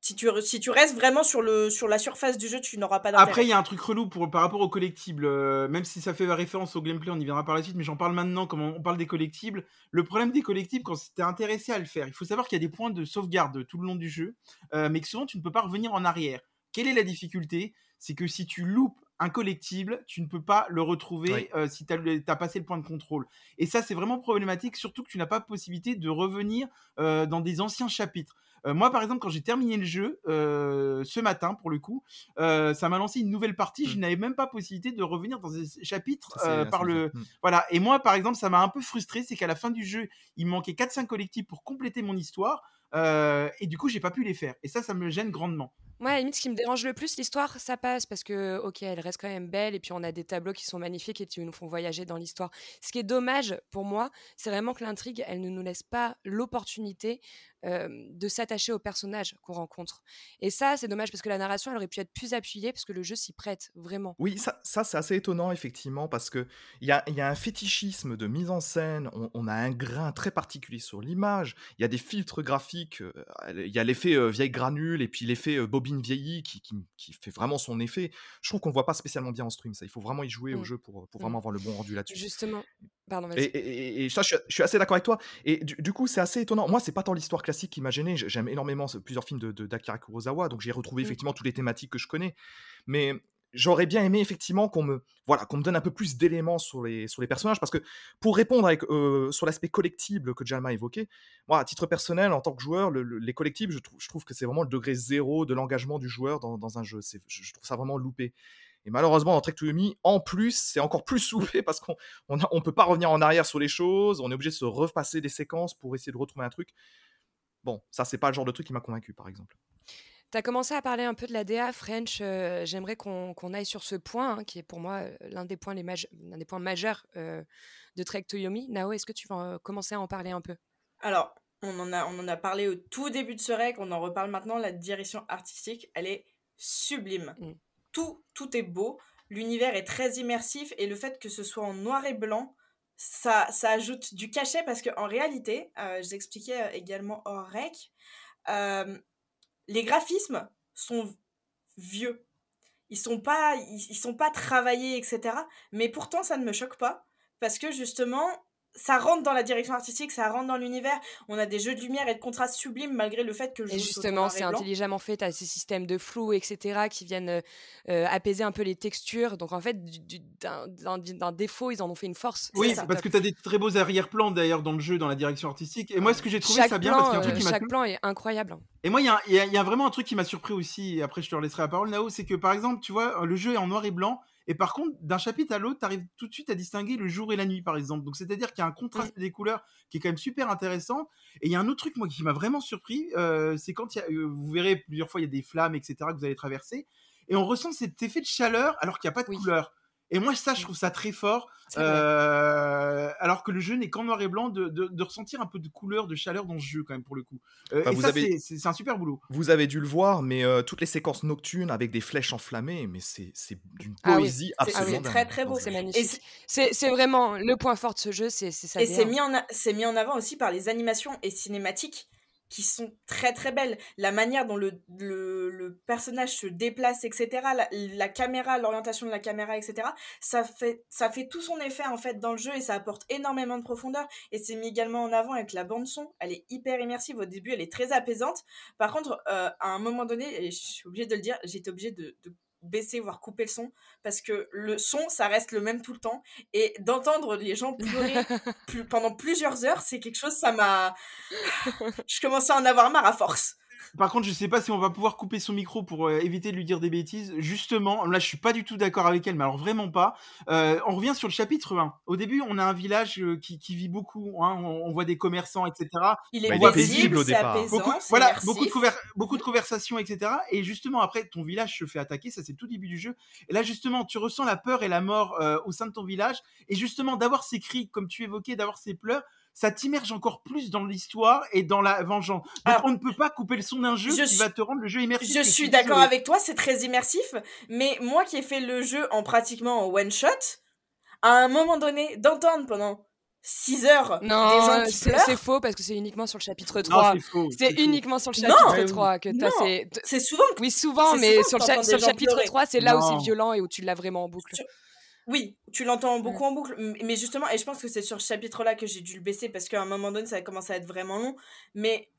si tu, si tu restes vraiment sur, le, sur la surface du jeu, tu n'auras pas d'intérêt. Après, il y a un truc relou pour, par rapport aux collectibles. euh, même si ça fait référence au gameplay, on y viendra par la suite, mais j'en parle maintenant, comme on, parle des collectibles. Le problème des collectibles, quand tu es intéressé à le faire, il faut savoir qu'il y a des points de sauvegarde tout le long du jeu, euh, mais que souvent tu ne peux pas revenir en arrière. Quelle est la difficulté? C'est que si tu loupes un collectible, tu ne peux pas le retrouver Oui. euh, si tu as, passé le point de contrôle. Et ça, c'est vraiment problématique, surtout que tu n'as pas possibilité de revenir euh, dans des anciens chapitres. Euh, moi, par exemple, quand j'ai terminé le jeu ce matin, pour le coup, ça m'a lancé une nouvelle partie. Je Mm. n'avais même pas possibilité de revenir dans des chapitres par le. bien. Mm. Voilà. Et moi, par exemple, ça m'a un peu frustré, c'est qu'à la fin du jeu, il me manquait 4-5 collectifs pour compléter mon histoire. et du coup, j'ai pas pu les faire. Et ça, ça me gêne grandement. Moi, à la limite, ce qui me dérange le plus, l'histoire, ça passe parce que, ok, elle reste quand même belle et puis on a des tableaux qui sont magnifiques et qui nous font voyager dans l'histoire. Ce qui est dommage pour moi, c'est vraiment que l'intrigue, elle ne nous laisse pas l'opportunité de s'attacher aux personnages qu'on rencontre. Et ça, c'est dommage parce que la narration, elle aurait pu être plus appuyée parce que le jeu s'y prête vraiment. Oui, ça, c'est assez étonnant, effectivement, parce qu'il y a, y a un fétichisme de mise en scène, on, a un grain très particulier sur l'image, il y a des filtres graphiques, euh, il y a l'effet vieille granule et puis l'effet euh, bobine vieillie qui, qui- qui fait vraiment son effet. Je trouve qu'on ne voit pas spécialement bien en stream, ça. Il faut vraiment y jouer au Mm. jeu pour, pour vraiment avoir le bon rendu là-dessus. Justement. Pardon, Et, ça, je suis, je suis assez d'accord avec toi. Et du, du coup, c'est assez étonnant. Moi, c'est pas tant l'histoire classique qui m'a gêné. J'aime énormément plusieurs films de, de- d'Akira Kurosawa, donc j'ai retrouvé Mm. effectivement toutes les thématiques que je connais. Mais j'aurais bien aimé effectivement qu'on me, voilà, qu'on me donne un peu plus d'éléments sur les, personnages, parce que pour répondre euh, sur l'aspect collectible que Jalma évoqué, moi, à titre personnel, en tant que joueur, le- le- les collectibles, je trouve, je trouve que c'est vraiment le degré zéro de l'engagement du joueur dans, un jeu. C'est- Je, trouve ça vraiment loupé. Et malheureusement, dans Trek to Yomi, en plus, c'est encore plus soupé parce qu'on peut pas revenir en arrière sur les choses, on est obligé de se repasser des séquences pour essayer de retrouver un truc. Bon, ça, c'est pas le genre de truc qui m'a convaincu, par exemple. Tu as commencé à parler un peu de la DA French. euh, J'aimerais qu'on aille sur ce point, hein, qui est pour moi euh, l'un des, points les maj- l'un des points majeurs euh, de Trek to Yomi. Nao, est-ce que tu vas commencer à en parler un peu? Alors, on en, a, on en a parlé au tout début de ce rec, on en reparle maintenant. La direction artistique, elle est sublime. Mm. Tout, tout est beau, l'univers est très immersif et le fait que ce soit en noir et blanc, ça, ça ajoute du cachet parce qu'en réalité, euh, je l'expliquais également hors rec, euh, les graphismes sont vieux. Ils sont pas, ils, sont pas travaillés, etc. Mais pourtant, ça ne me choque pas parce que justement, ça rentre dans la direction artistique, ça rentre dans l'univers. On a des jeux de lumière et de contraste sublimes malgré le fait que le Et justement, c'est intelligemment fait. Tu as ces systèmes de flou, etc., qui viennent euh, euh, apaiser un peu les textures. Donc, en fait, du- du- d'un- défaut, ils en ont fait une force. Oui, Ça, parce top. que tu as des très beaux arrière-plans d'ailleurs dans le jeu, dans la direction artistique. Et moi, ce que j'ai trouvé chaque ça bien, plan, parce qu'il y a un truc euh, qui m'a chaque plan est incroyable. Et moi, y, y il y a vraiment un truc qui m'a surpris aussi, et après je te laisserai la parole, Nao, c'est que par exemple, tu vois, le jeu est en noir et blanc, et par contre, d'un chapitre à l'autre, tu arrives tout de suite à distinguer le jour et la nuit, par exemple. Donc c'est-à-dire qu'il y a un contraste des couleurs qui est quand même super intéressant. Et il y a un autre truc, moi, qui m'a vraiment surpris, euh, c'est quand y a, euh, vous verrez plusieurs fois, il y a des flammes, etc., que vous allez traverser, et on ressent cet effet de chaleur alors qu'il n'y a pas de Oui. couleur. Et moi, ça, je trouve ça très fort. Euh, alors que le jeu n'est qu'en noir et blanc, de, de- de ressentir un peu de couleur, de chaleur dans ce jeu, quand même, pour le coup. Euh, Bah, et vous ça, avez- c'est- un super boulot. Vous avez dû le voir, mais euh, toutes les séquences nocturnes avec des flèches enflammées, mais c'est c'est d'une Ah oui, poésie c'est- absolument c'est très, très beau. ce C'est magnifique. c'est- vraiment le point fort de ce jeu, c'est c'est sa Et c'est mis, en a- c'est mis en avant aussi par les animations et cinématiques qui sont très très belles. La manière dont le, le, personnage se déplace, etc. La, caméra, l'orientation de la caméra, etc. Ça fait, ça fait tout son effet en fait dans le jeu et ça apporte énormément de profondeur. Et c'est mis également en avant avec la bande son. Elle est hyper immersive. Au début, elle est très apaisante. Par contre, euh, à un moment donné, et je suis obligée de le dire, j'étais obligée de baisser voire couper le son parce que le son ça reste le même tout le temps. Et d'entendre les gens pleurer plus- pendant plusieurs heures c'est quelque chose ça m'a je commençais à en avoir marre à force Par contre, je sais pas si on va pouvoir couper son micro pour euh, éviter de lui dire des bêtises. Justement, là, je suis pas du tout d'accord avec elle, mais alors vraiment pas. Euh, on revient sur le chapitre 1. Au début, on a un village euh, qui, qui vit beaucoup. hein, on, on voit des commerçants, etc. il est Bah, il est paisible paisible au départ. apaisant Beaucoup, voilà, beaucoup de, beaucoup de conversations, etc. Et justement, après, ton village se fait attaquer. Ça, c'est tout début du jeu. Et là, justement, tu ressens la peur et la mort euh, au sein de ton village. Et justement, d'avoir ces cris, comme tu évoquais, d'avoir ces pleurs, ça t'immerge encore plus dans l'histoire et dans la vengeance. Donc, Alors, on ne peut pas couper le son d'un jeu je qui suis- va te rendre le jeu immersif. je suis d'accord avec toi c'est très immersif mais moi qui ai fait le jeu en pratiquement en one shot à un moment donné d'entendre pendant 6 heures Non, des gens qui c'est pleurent c'est faux parce que c'est uniquement sur le chapitre Non, 3. c'est faux. C'est faux. uniquement sur le Non chapitre oui. 3 que t'as Non. c'est souvent Oui, souvent, mais souvent sur le, cha- sur le chapitre pleurer. 3, c'est là où Non. c'est violent et où tu l'as vraiment en boucle. Sur- Oui, tu l'entends beaucoup en boucle, mais justement, et je pense que c'est sur ce chapitre-là que j'ai dû le baisser parce qu'à un moment donné, ça a commencé à être vraiment long. Mais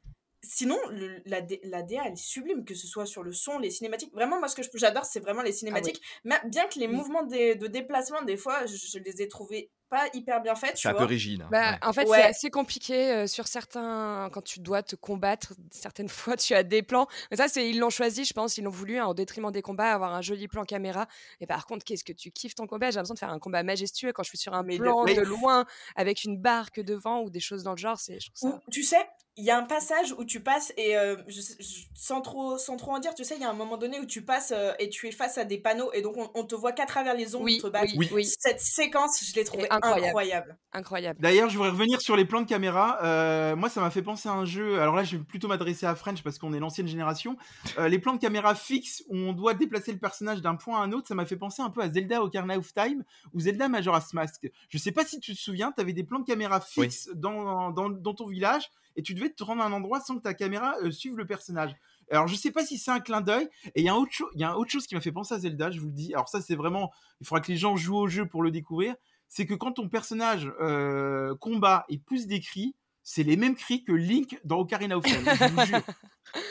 sinon, le- la, la DA, elle est sublime, que ce soit sur le son, les cinématiques. Vraiment, moi, ce que j'adore, c'est vraiment les cinématiques. Mais bien que les Oui. mouvements de, de déplacement, des fois, je, je les ai trouvés pas hyper bien faits, tu C'est un peu vois. rigide. hein, Bah, ouais. En fait, Ouais. c'est assez compliqué euh, sur certains. Quand tu dois te combattre, certaines fois, tu as des plans. Mais ça, c'est ils l'ont choisi, je pense. Ils l'ont voulu, hein, au détriment des combats, avoir un joli plan caméra. Et par contre, qu'est-ce que tu kiffes ton combat? J'ai l'impression de faire un combat majestueux quand je suis sur un Mais de- plan mais- de loin, avec une barque devant ou des choses dans le genre. C'est, ça. Ou, tu sais, il y a un passage où tu passes, et euh, je je- sans, trop, sans trop en dire, tu sais, il y a un moment donné où tu passes euh, et tu es face à des panneaux, et donc on, on te voit qu'à travers les ombres Oui, te oui, oui, Cette séquence, je l'ai trouvée incroyable. incroyable. incroyable. D'ailleurs, je voudrais revenir sur les plans de caméra. Euh, moi, ça m'a fait penser à un jeu. Alors là, je vais plutôt m'adresser à French parce qu'on est l'ancienne génération. Euh, les plans de caméra fixes où on doit déplacer le personnage d'un point à un autre, ça m'a fait penser un peu à Zelda Ocarina of Time ou Zelda Majora's Mask. Je sais pas si tu te souviens, tu avais des plans de caméra Oui. fixes dans, dans, dans ton village et tu devais te rendre à un endroit sans que ta caméra euh, suive le personnage. Alors, je sais pas si c'est un clin d'œil. Et il y, a un autre cho- il y a un autre chose qui m'a fait penser à Zelda, je vous le dis. Alors, ça, c'est vraiment. Il faudra que les gens jouent au jeu pour le découvrir. C'est que quand ton personnage euh, combat et pousse des cris, c'est les mêmes cris que Link dans Ocarina of Time. Je vous jure.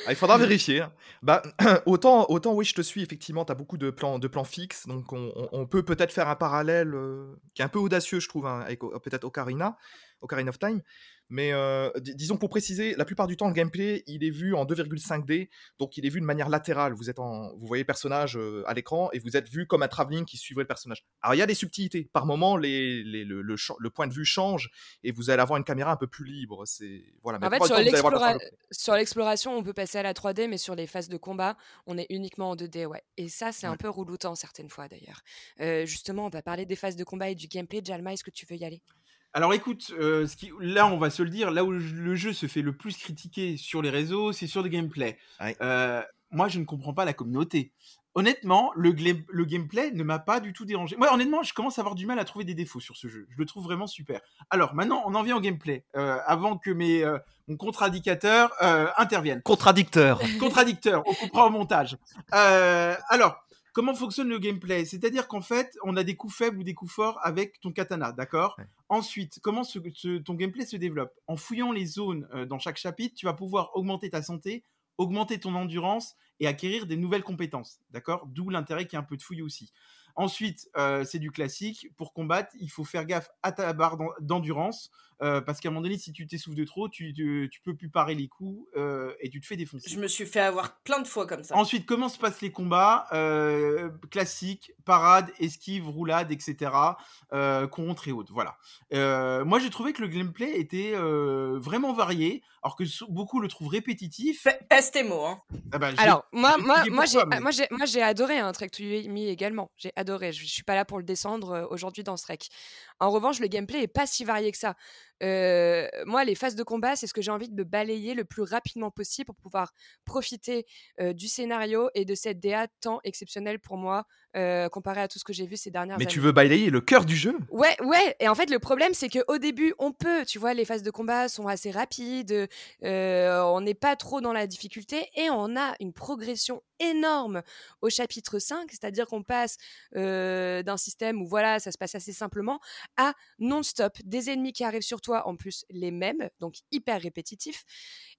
Ah, il faudra vérifier. hein. Bah, autant, autant, oui, je te suis, effectivement, tu as beaucoup de plans, de plans fixes, donc on, on- on peut peut-être faire un parallèle euh, qui est un peu audacieux, je trouve, hein, avec peut-être Ocarina. Ocarina of Time. Mais euh, dis- disons pour préciser, la plupart du temps, le gameplay, il est vu en 2,5D, donc il est vu de manière latérale. Vous, êtes en, vous voyez le personnage euh, à l'écran et vous êtes vu comme un travelling qui suivrait le personnage. Alors il y a des subtilités. Par moment, les, les- le, le cha- le point de vue change et vous allez avoir une caméra un peu plus libre. C'est voilà. Mais En fait, sur l'exploration, on peut passer à la 3D, mais sur les phases de combat, on est uniquement en 2D, ouais. Et ça, c'est un peu reloutant certaines fois, d'ailleurs. Euh, justement, on va parler des phases de combat et du gameplay. Jalma, est-ce que tu veux y aller? Alors écoute, euh, ce qui, là on va se le dire, là où le jeu- se fait le plus critiquer sur les réseaux, c'est sur le gameplay. Ouais. Euh, moi je ne comprends pas la communauté. Honnêtement, le, gameplay ne m'a pas du tout dérangé. Moi honnêtement, je commence à avoir du mal à trouver des défauts sur ce jeu. Je le trouve vraiment super. Alors maintenant, on en vient au gameplay. Euh, avant que mes, euh, mon contradicateur euh, intervienne. Contradicteur. Contradicteur, on coupera au montage. Euh, alors, comment fonctionne le gameplay? C'est-à-dire qu'en fait, on a des coups faibles ou des coups forts avec ton katana, d'accord? Ouais. Ensuite, comment ce- ce- ton gameplay se développe? En fouillant les zones euh, dans chaque chapitre, tu vas pouvoir augmenter ta santé, augmenter ton endurance et acquérir des nouvelles compétences, d'accord? D'où l'intérêt qu'il y ait un peu de fouille aussi. Ensuite, euh, c'est du classique. Pour combattre, il faut faire gaffe à ta barre d'en- d'endurance. Euh, parce qu'à un moment donné, si tu t'essouffles de trop, tu, tu, tu peux plus parer les coups euh, et tu te fais défoncer. Je me suis fait avoir plein de fois comme ça. Ensuite, comment se passent les combats euh, Classique, parade, esquive, roulade, etc. Euh, contre et autres. Voilà. Euh, moi, j'ai trouvé que le gameplay était euh, vraiment varié, alors que beaucoup le trouvent répétitif. Pe- Pèse tes mots, hein. Ah bah, Alors, moi, j'ai moi, moi, j'ai, mais- moi, j'ai, adoré un Trek to Me également. J'ai adoré. Je, je suis pas là pour le descendre aujourd'hui dans ce Trek. En revanche, le gameplay est pas si varié que ça. Euh, moi, les phases de combat, c'est ce que j'ai envie de me balayer le plus rapidement possible pour pouvoir profiter euh, du scénario et de cette DA tant exceptionnelle pour moi euh, comparé à tout ce que j'ai vu ces dernières Mais années. tu veux balayer le cœur du jeu? Ouais, ouais. Et en fait, le problème, c'est qu'au début, on peut, tu vois, les phases de combat sont assez rapides, on n'est pas trop dans la difficulté et on a une progression énorme au chapitre 5, c'est-à-dire qu'on passe d'un système où voilà, ça se passe assez simplement à non-stop, des ennemis qui arrivent sur toi, en plus les mêmes, donc hyper répétitifs.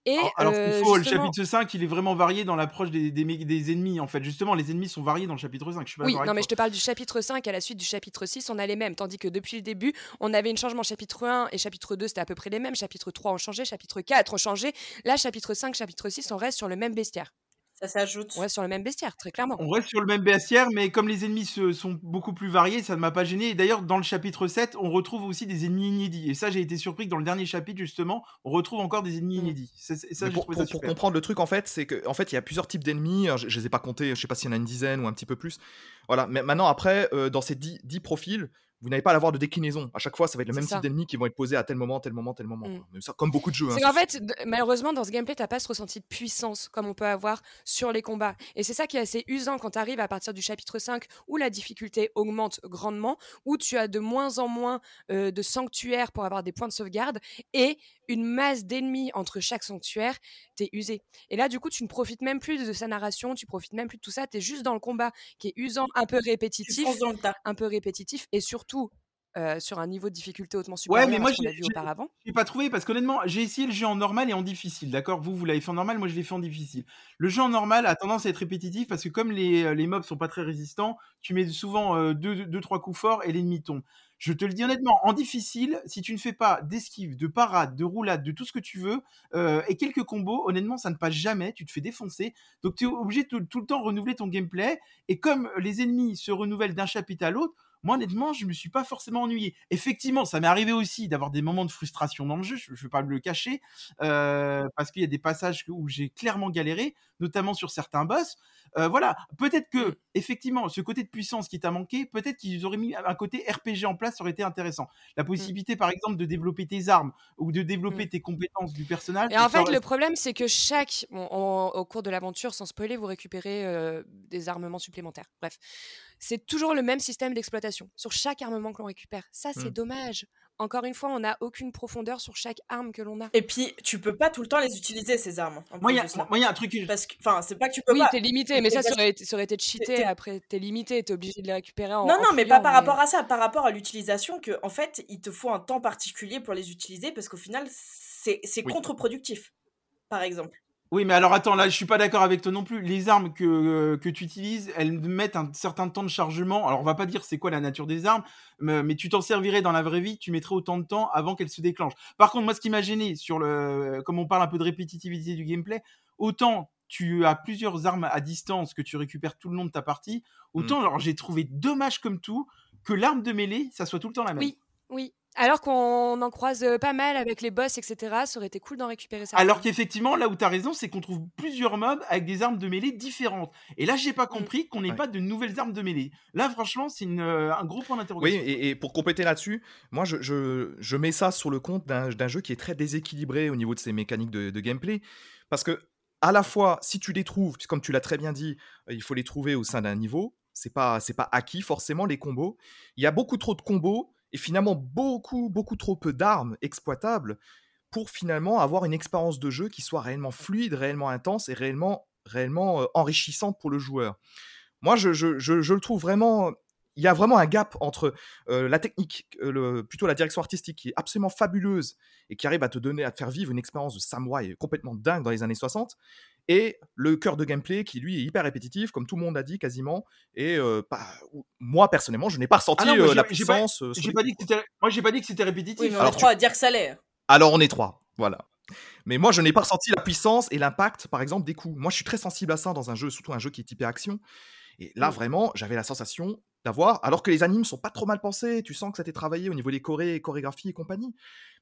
Et Alors, alors, faux, le justement- chapitre 5, il est vraiment varié dans l'approche des, des, des ennemis, en fait. Justement, les ennemis sont variés dans le chapitre 5. Je suis pas Oui, non, mais toi. je te parle du chapitre 5 à la suite du chapitre 6, on a les mêmes. Tandis que depuis le début, on avait une changement chapitre 1 et chapitre 2, c'était à peu près les mêmes. Chapitre 3 ont changé, chapitre 4 ont changé. Là, chapitre 5, chapitre 6, on reste sur le même bestiaire. Ça s'ajoute. On reste sur le même bestiaire, très clairement. On reste sur le même bestiaire, mais comme les ennemis se- sont beaucoup plus variés, ça ne m'a pas gêné. Et d'ailleurs, dans le chapitre 7, on retrouve aussi des ennemis inédits. Et ça, j'ai été surpris que dans le dernier chapitre, justement, on retrouve encore des ennemis Mm. inédits. Ça, ça, pour, trouvé pour- ça pour super. comprendre le truc, en fait, c'est que en fait, il y a plusieurs types d'ennemis. Alors, Je, je les ai pas comptés, je sais pas s'il y en a une dizaine ou un petit peu plus. Voilà. Mais maintenant, après, euh, dans ces 10, 10 profils, vous n'allez pas à l'avoir de déclinaison. À chaque fois, ça va être le même ça. type d'ennemis qui vont être posés à tel moment, tel moment, tel moment. Mm. Mais ça, comme beaucoup de jeux. hein, C'est qu'en fait, malheureusement, dans ce gameplay, t'as pas ce ressenti de puissance comme on peut avoir sur les combats. Et c'est ça qui est assez usant quand tu arrives à partir du chapitre 5 où la difficulté augmente grandement, où tu as de moins en moins euh, de sanctuaires pour avoir des points de sauvegarde et une masse d'ennemis entre chaque sanctuaire, t'es usé. Et là, du coup, tu ne profites même plus de sa narration, tu profites même plus de tout ça, t'es juste dans le combat qui est usant, un peu répétitif, un peu répétitif et surtout euh, sur un niveau de difficulté hautement supérieur mais à moi, ce qu'on a j'ai- vu auparavant. Je l'ai pas trouvé parce qu'honnêtement, j'ai essayé le jeu en normal et en difficile, d'accord? Vous, vous l'avez fait en normal, moi je l'ai fait en difficile. Le jeu en normal a tendance à être répétitif parce que comme les, euh, les mobs sont pas très résistants, tu mets souvent 2 deux, deux, trois coups forts et l'ennemi tombe. Je te le dis honnêtement, en difficile, si tu ne fais pas d'esquive, de parade, de roulade, de tout ce que tu veux, euh, et quelques combos, honnêtement, ça ne passe jamais, tu te fais défoncer. Donc tu es obligé de tout, le temps renouveler ton gameplay. Et comme les ennemis se renouvellent d'un chapitre à l'autre, moi honnêtement, je me suis pas forcément ennuyé. Effectivement, ça m'est arrivé aussi d'avoir des moments de frustration dans le jeu, je, je vais pas me le cacher, euh, parce qu'il y a des passages où j'ai clairement galéré, notamment sur certains boss. Euh, voilà, peut-être que effectivement, ce côté de puissance qui t'a manqué, peut-être qu'ils auraient mis un côté RPG en place, ça aurait été intéressant. La possibilité, par exemple, de développer tes armes ou de développer Mm. tes compétences du personnage. Et en fait, aurait- le problème, c'est que chaque. bon, en- au cours de l'aventure, sans spoiler, vous récupérez euh, des armements supplémentaires. Bref. C'est toujours le même système d'exploitation sur chaque armement que l'on récupère. Ça, c'est Mm. dommage. Encore une fois, on n'a aucune profondeur sur chaque arme que l'on a. Et puis, tu peux pas tout le temps les utiliser, ces armes. Moi, il y a- un truc Parce que, enfin, c'est pas que tu peux Oui, pas. t'es limité, mais ça, ça aurait, été, ça aurait été cheaté. t'es- Après, t'es limité, t'es obligé de les récupérer en. Non, en non, mais pas par rapport à ça, par rapport à l'utilisation, que en fait, il te faut un temps particulier pour les utiliser, parce qu'au final, c'est c'est Oui. contre-productif, par exemple. Oui, mais alors attends, là, je suis pas d'accord avec toi non plus. Les armes que, euh, que tu utilises, elles mettent un certain temps de chargement. Alors, on va pas dire c'est quoi la nature des armes, mais, mais tu t'en servirais dans la vraie vie, tu mettrais autant de temps avant qu'elles se déclenchent. Par contre, moi, ce qui m'a gêné sur le, comme on parle un peu de répétitivité du gameplay, autant tu as plusieurs armes à distance que tu récupères tout le long de ta partie, autant, alors, j'ai trouvé dommage comme tout que l'arme de mêlée, ça soit tout le temps la même. Oui, oui. Alors qu'on en croise euh, pas mal avec les boss, etc. Ça aurait été cool d'en récupérer ça. Alors qu'effectivement, là où tu as raison, c'est qu'on trouve plusieurs mobs avec des armes de mêlée différentes. Et là, j'ai pas Mm. compris qu'on n'ait Ouais. pas de nouvelles armes de mêlée. Là, franchement, c'est euh, un gros point Oui, d'interrogation. et, et pour compléter là-dessus, moi je, je- je mets ça sur le compte d'un jeu qui est très déséquilibré au niveau de ses mécaniques de, de gameplay. Parce que, à la fois, si tu les trouves, puis comme tu l'as très bien dit, euh, il faut les trouver au sein d'un niveau. C'est pas, c'est pas acquis forcément les combos. Il y a beaucoup trop de combos et finalement beaucoup, beaucoup trop peu d'armes exploitables pour finalement avoir une expérience de jeu qui soit réellement fluide, réellement intense et réellement, réellement euh, enrichissante pour le joueur. Moi, je, je- je- le trouve vraiment. Il y a vraiment un gap entre euh, la technique, euh, plutôt la direction artistique qui est absolument fabuleuse et qui arrive à te donner, à te faire vivre une expérience de samouraï complètement dingue dans les années 60, et le cœur de gameplay qui lui est hyper répétitif, comme tout le monde a dit quasiment. Et euh, pas- moi personnellement, je n'ai pas ressenti Ah non, moi, euh, la pas- puissance. euh, sur J'ai pas dit coups, que c'était, moi, j'ai pas dit que c'était répétitif. Oui, mais on Alors, est tu- trois à dire que ça l'est. Alors on est trois, voilà. Mais moi, je n'ai pas ressenti la puissance et l'impact, par exemple, des coups. Moi, je suis très sensible à ça dans un jeu, surtout un jeu qui est typé action. Et là, vraiment, j'avais la sensation d'avoir, alors que les animes sont pas trop mal pensés, tu sens que ça t'est travaillé au niveau des chorés, chorégraphies et compagnie.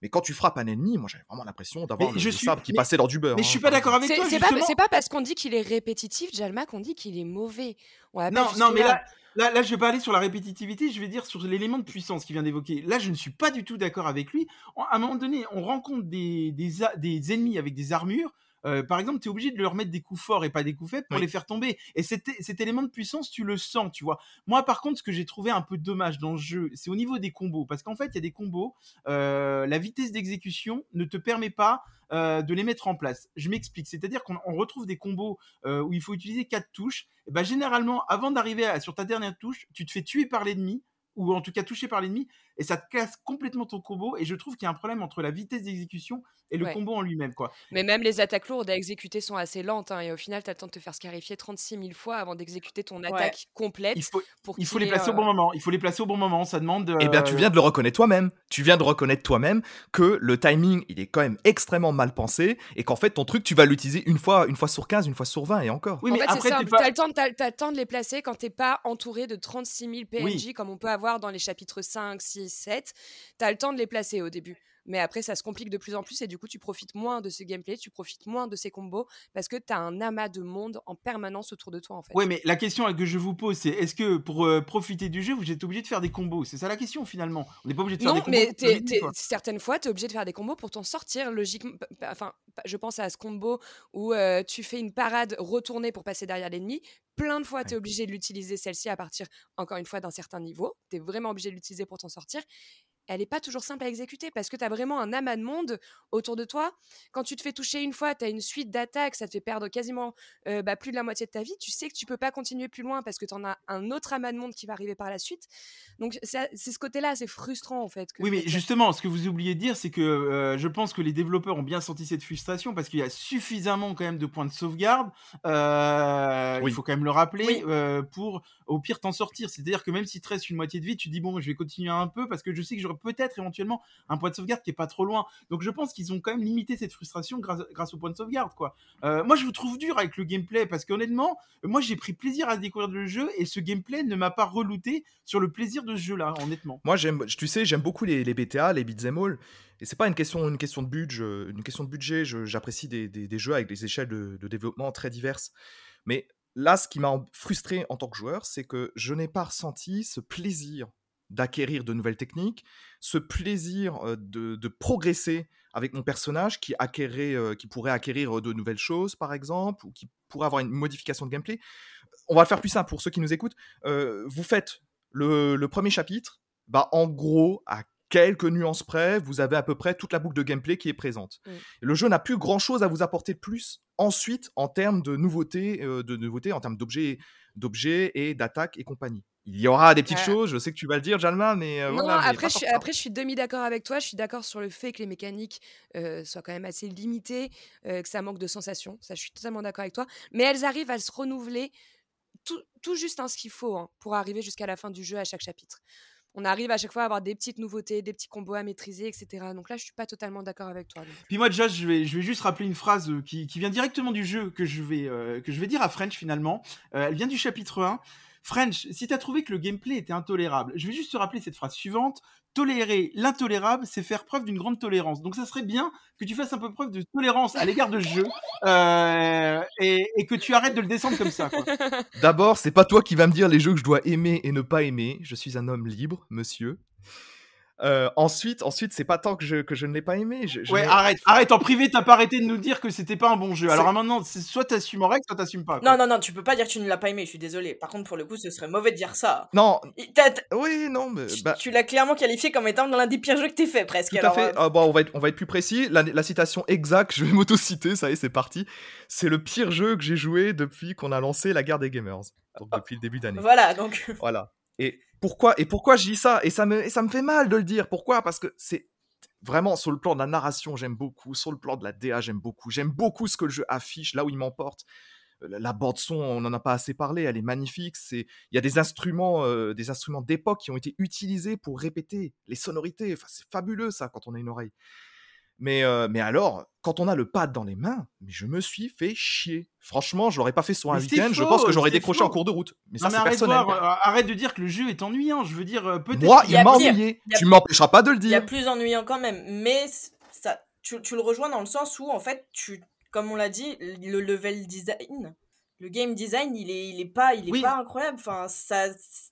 Mais quand tu frappes un ennemi, moi, j'avais vraiment l'impression d'avoir le, je le suis- sabre qui mais- passait dans du beurre. mais je hein, suis pas d'accord avec toi, c'est pas, pas parce qu'on dit qu'il est répétitif, Jalma, qu'on dit qu'il est mauvais. On Non, non, mais là- là, je vais pas aller sur la répétitivité, je vais dire sur l'élément de puissance qu'il vient d'évoquer. Là, je ne suis pas du tout d'accord avec lui. On- À un moment donné, on rencontre des, des ennemis avec des armures. Euh, par exemple, tu es obligé de leur mettre des coups forts et pas des coups faibles pour Oui. les faire tomber. Et cet, cet élément de puissance, tu le sens, tu vois. Moi, par contre, ce que j'ai trouvé un peu dommage dans le jeu, c'est au niveau des combos. Parce qu'en fait, il y a des combos, euh, la vitesse d'exécution ne te permet pas euh, de les mettre en place. Je m'explique. C'est-à-dire qu'on on retrouve des combos où il faut utiliser quatre touches. Et ben, généralement, avant d'arriver sur ta dernière touche, tu te fais tuer par l'ennemi, ou en tout cas touché par l'ennemi, et ça te casse complètement ton combo. Et je trouve qu'il y a un problème entre la vitesse d'exécution et le Ouais. combo en lui-même. quoi. Mais même les attaques lourdes à exécuter sont assez lentes. hein, et au final, tu as le temps de te faire scarifier 36 000 fois avant d'exécuter ton attaque complète. Il faut, pour il faut qu'il les placer au euh, bon moment. Il faut les placer au bon moment. Ça demande. Eh bien, tu euh, viens de le reconnaître toi-même. Tu viens de reconnaître toi-même que le timing, il est quand même extrêmement mal pensé et qu'en fait, ton truc, tu vas l'utiliser une fois, une fois sur 15, une fois sur 20 et encore. Oui, en mais fait, après, simple. pas- T'as le, temps de- t'as- t'as le temps de les placer quand t'es pas entouré de 36 000 PNJ Oui. comme on peut avoir dans les chapitres 5, 6, 7. T'as le temps de les placer au début. Mais après, ça se complique de plus en plus et du coup, tu profites moins de ce gameplay, tu profites moins de ces combos parce que t'as un amas de monde en permanence autour de toi en fait. Ouais, mais la question que je vous pose, c'est est-ce que pour euh, profiter du jeu, vous êtes obligé de faire des combos? C'est ça la question finalement. On n'est pas obligé de faire Non, des combos. mais t'es- t'es- quoi. certaines fois, tu es obligé de faire des combos pour t'en sortir, logiquement. Enfin, je pense à ce combo où euh, tu fais une parade retournée pour passer derrière l'ennemi. Plein de fois, tu es obligé de l'utiliser celle-ci à partir, encore une fois, d'un certain niveau. Tu es vraiment obligé de l'utiliser pour t'en sortir. Elle n'est pas toujours simple à exécuter parce que tu as vraiment un amas de monde autour de toi. Quand tu te fais toucher une fois, tu as une suite d'attaques, ça te fait perdre quasiment euh, bah, plus de la moitié de ta vie. Tu sais que tu peux pas continuer plus loin parce que tu en as un autre amas de monde qui va arriver par la suite. Donc, c'est ce côté-là, c'est frustrant en fait. que Oui, mais justement, ce que vous oubliez de dire, c'est que euh, je pense que les développeurs ont bien senti cette frustration parce qu'il y a suffisamment quand même de points de sauvegarde. euh, Oui. Il faut quand même le rappeler Oui. euh, pour au pire t'en sortir. C'est-à-dire que même si te reste une moitié de vie, tu dis bon, je vais continuer un peu parce que je sais que j'aurai peut-être éventuellement un point de sauvegarde qui est pas trop loin. Donc je pense qu'ils ont quand même limité cette frustration grâce, grâce au point de sauvegarde, quoi. Euh, moi, je vous trouve dur avec le gameplay parce qu'honnêtement, moi j'ai pris plaisir à découvrir le jeu et ce gameplay ne m'a pas relouté sur le plaisir de ce jeu-là, honnêtement. Moi, j'aime, tu sais, j'aime beaucoup les, les BTA, les beat'em all. Et c'est pas une question, une question de budget. Une question de budget. J'apprécie des, des- jeux avec des échelles de, de développement très diverses. Mais là, ce qui m'a frustré en tant que joueur, c'est que je n'ai pas ressenti ce plaisir d'acquérir de nouvelles techniques, ce plaisir euh, de, de progresser avec mon personnage qui, acquérait, euh, qui pourrait acquérir de nouvelles choses, par exemple, ou qui pourrait avoir une modification de gameplay. On va le faire plus simple pour ceux qui nous écoutent. Euh, vous faites le, le premier chapitre, bah, en gros, à quelques nuances près, vous avez à peu près toute la boucle de gameplay qui est présente. Mm. Le jeu n'a plus grand-chose à vous apporter de plus ensuite en termes de nouveautés, euh, de nouveautés en termes d'objets, d'objets et d'attaques et compagnie. Il y aura des petites Ouais. choses, je sais que tu vas le dire, Jalma, mais euh, Non, voilà. mais après, pas je suis, après, je suis demi-d'accord avec toi. Je suis d'accord sur le fait que les mécaniques euh, soient quand même assez limitées, euh, que ça manque de sensations. Ça, je suis totalement d'accord avec toi. Mais elles arrivent à se renouveler tout, tout juste hein, ce qu'il faut hein, pour arriver jusqu'à la fin du jeu à chaque chapitre. On arrive à chaque fois à avoir des petites nouveautés, des petits combos à maîtriser, etc. Donc là, je suis pas totalement d'accord avec toi. Puis moi déjà, je vais, je vais juste rappeler une phrase euh, qui, qui vient directement du jeu que je vais, euh, que je vais dire à French finalement. Euh, elle vient du chapitre 1. French, si tu as trouvé que le gameplay était intolérable, je vais juste te rappeler cette phrase suivante. Tolérer l'intolérable, c'est faire preuve d'une grande tolérance. Donc ça serait bien que tu fasses un peu preuve de tolérance à l'égard de ce jeu euh, et, que tu arrêtes de le descendre comme ça. D'abord, c'est pas toi qui vas me dire les jeux que je dois aimer et ne pas aimer. Je suis un homme libre, monsieur. Euh, ensuite, ensuite, c'est pas tant que je, que je ne l'ai pas aimé. Je, je Ouais, arrête, arrête. En privé, t'as pas arrêté de nous dire que c'était pas un bon jeu. Alors maintenant, c'est soit t'assumes en règle, soit t'assumes pas. quoi. Non, non, non, tu peux pas dire que tu ne l'as pas aimé, je suis désolé. Par contre, pour le coup, ce serait mauvais de dire ça. Non, oui, non, mais tu- bah, Tu l'as clairement qualifié comme étant l'un des pires jeux que t'aies fait, presque. Tout à fait. euh, Ah, bon, on, va être, on va être plus précis. La, la citation exacte, je vais m'auto-citer, ça y est, c'est parti. C'est le pire jeu que j'ai joué depuis qu'on a lancé la guerre des gamers. Donc depuis le début d'année. Voilà, donc. Voilà. Et pourquoi, et pourquoi je dis ça? Et ça, me, ça me fait mal de le dire. Pourquoi? Parce que c'est vraiment sur le plan de la narration, j'aime beaucoup. Sur le plan de la DA, j'aime beaucoup. J'aime beaucoup ce que le jeu affiche, là où il m'emporte. Euh, La, la bande son, on n'en a pas assez parlé, elle est magnifique. C'est, il y a des instruments, euh, des instruments d'époque qui ont été utilisés pour répéter les sonorités. Enfin, c'est fabuleux ça quand on a une oreille. Mais, euh, mais alors, quand on a le pad dans les mains, mais je me suis fait chier. Franchement, je l'aurais pas fait sur un week-end. Je pense que j'aurais décroché faux. en cours de route. Mais Non, ça, c'est arrête, personnel. voir, euh, arrête de dire que le jeu est ennuyant. Je veux dire, euh, peut-être. Moi, Il m'a ennuyé. A- Tu m'empêcheras pas de le Il y a dire. plus ennuyant quand même, mais ça, tu, tu le rejoins dans le sens où, en fait, tu, comme on l'a dit, le level design, le game design, il est, il est pas, il est Oui. pas incroyable. Enfin, ça,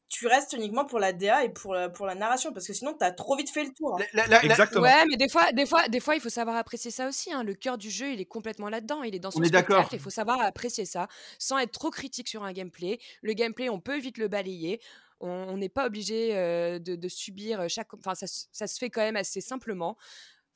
tu restes uniquement pour la DA et pour la, pour la narration, parce que sinon, t'as trop vite fait le tour. hein. La- la- la- Exactement. Ouais, mais des fois, des fois, des fois, il faut savoir apprécier ça aussi. hein. Le cœur du jeu, il est complètement là-dedans. Il est dans son On est d'accord. spectacle. Il faut savoir apprécier ça sans être trop critique sur un gameplay. Le gameplay, on peut vite le balayer. On n'est pas obligé euh, de, de subir chaque. Enfin, ça, ça se fait quand même assez simplement.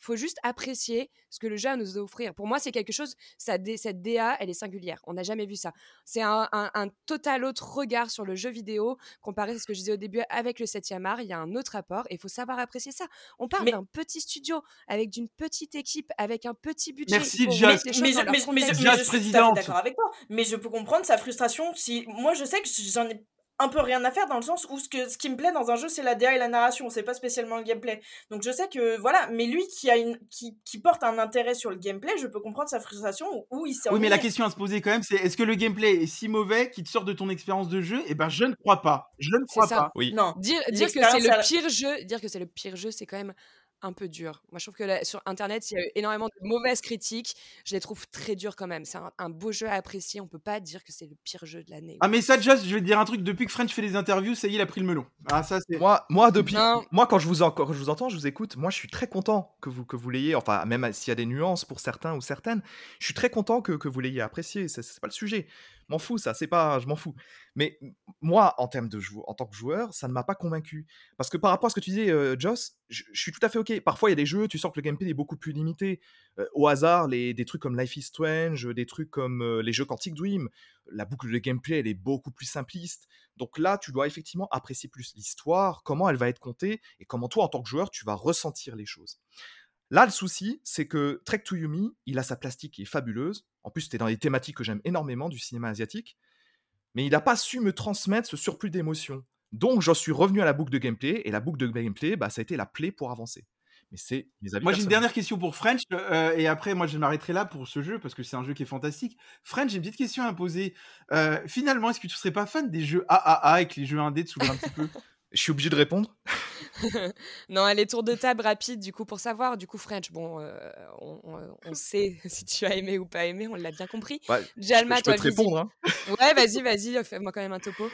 Faut juste apprécier ce que le jeu a à nous offrir. Pour moi, c'est quelque chose. Ça, cette DA, elle est singulière. On n'a jamais vu ça. C'est un, un- un total autre regard sur le jeu vidéo comparé à ce que je disais au début avec le 7e art. Il y a un autre apport et il faut savoir apprécier ça. On parle Mais- d'un petit studio avec d'une petite équipe, avec un petit budget. Merci, Jazz. mais, mais, je- mais suis d'accord avec toi. Mais je peux comprendre sa frustration. Si moi, je sais que j'en ai un peu rien à faire dans le sens où ce, que, ce qui me plaît dans un jeu, c'est la DA et la narration. C'est pas spécialement le gameplay. Donc je sais que voilà. Mais lui qui a une qui, qui porte un intérêt sur le gameplay, je peux comprendre sa frustration où, il s'est Oui, mais la question à se poser quand même, c'est est-ce que le gameplay est si mauvais qu'il te sort de ton expérience de jeu? Eh ben, je ne crois pas. Je ne crois ça. pas. Oui. Non. Dire, dire que c'est le pire jeu, dire que c'est le pire jeu, c'est quand même un peu dur. Moi, je trouve que là, sur Internet, il y a eu énormément de mauvaises critiques. Je les trouve très dures quand même. C'est un, un beau jeu à apprécier. On peut pas dire que c'est le pire jeu de l'année. Ah, mais ça, Jazz, je vais te dire un truc. Depuis que French fait des interviews, ça y est, il a pris le melon. Ah, ça, c'est. Moi, moi, depuis, Non. moi quand, je vous en- quand je vous entends, je vous écoute, moi je suis très content que vous, que vous l'ayez, enfin même s'il y a des nuances pour certains ou certaines, je suis très content que, que vous l'ayez apprécié, c'est pas le sujet. M'en fous ça, c'est pas, je m'en fous. Mais moi, en termes de jou- en tant que joueur, ça ne m'a pas convaincu. Parce que par rapport à ce que tu disais, euh, Joss, je, je suis tout à fait ok. Parfois il y a des jeux, tu sens que le gameplay est beaucoup plus limité. Euh, au hasard, les, des trucs comme Life is Strange, des trucs comme euh, les jeux Quantic Dream, la boucle de gameplay elle est beaucoup plus simpliste. Donc là, tu dois effectivement apprécier plus l'histoire, comment elle va être contée et comment toi, en tant que joueur, tu vas ressentir les choses. Là, le souci, c'est que Trek to Yumi, il a sa plastique qui est fabuleuse. En plus, c'était dans les thématiques que j'aime énormément du cinéma asiatique. Mais il n'a pas su me transmettre ce surplus d'émotions. Donc, j'en suis revenu à la boucle de gameplay. Et la boucle de gameplay, bah, ça a été la plaie pour avancer. Mais c'est Moi, j'ai une dernière question pour French, euh, et après, moi, je m'arrêterai là pour ce jeu parce que c'est un jeu qui est fantastique. French, j'ai une petite question à poser. Euh, finalement, est-ce que tu serais pas fan des jeux AAA et que les jeux indés te saoulent un petit peu? Je suis obligé de répondre. non, les tours de table rapides, du coup, pour savoir. Du coup, French, bon, euh, on, sait si tu as aimé ou pas aimé, on l'a bien compris. Ouais, Jalma, je peux toi, te répondre. hein. Ouais, vas-y, vas-y, fais-moi quand même un topo.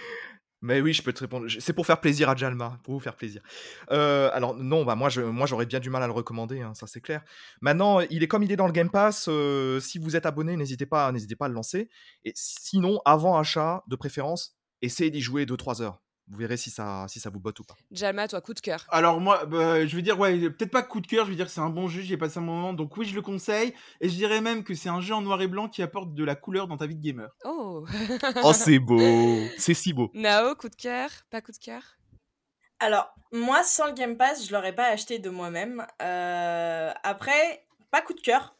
Mais oui, je peux te répondre. C'est pour faire plaisir à Jalma, pour vous faire plaisir. Euh, alors non, bah moi, je, moi j'aurais bien du mal à le recommander, hein, ça c'est clair. Maintenant, il est comme il est dans le Game Pass. euh, si vous êtes abonné, n'hésitez pas, n'hésitez pas à le lancer. Et sinon, avant achat, de préférence, essayez d'y jouer 2-3 heures. Vous verrez si ça, si ça vous botte ou pas. Jalma, toi, coup de cœur. Alors moi, bah, je veux dire, ouais, peut-être pas coup de cœur, je veux dire c'est un bon jeu, j'ai passé un moment, donc oui, je le conseille. Et je dirais même que c'est un jeu en noir et blanc qui apporte de la couleur dans ta vie de gamer. Oh Oh, c'est beau C'est si beau Nao, coup de cœur Pas coup de cœur? Alors, moi, sans le Game Pass, je l'aurais pas acheté de moi-même. Euh, après, pas coup de cœur.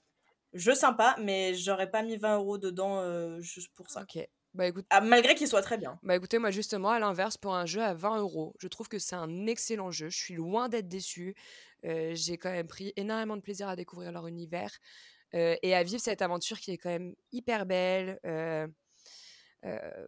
Jeu sympa, mais j'aurais pas mis 20 euros dedans euh, juste pour ça. Ok. Bah écoute, Ah, malgré qu'il soit très bien. bah écoutez, moi justement, à l'inverse, pour un jeu à 20 euros, je trouve que c'est un excellent jeu. Je suis loin d'être déçue. Euh, J'ai quand même pris énormément de plaisir à découvrir leur univers euh, et à vivre cette aventure qui est quand même hyper belle. Euh, euh,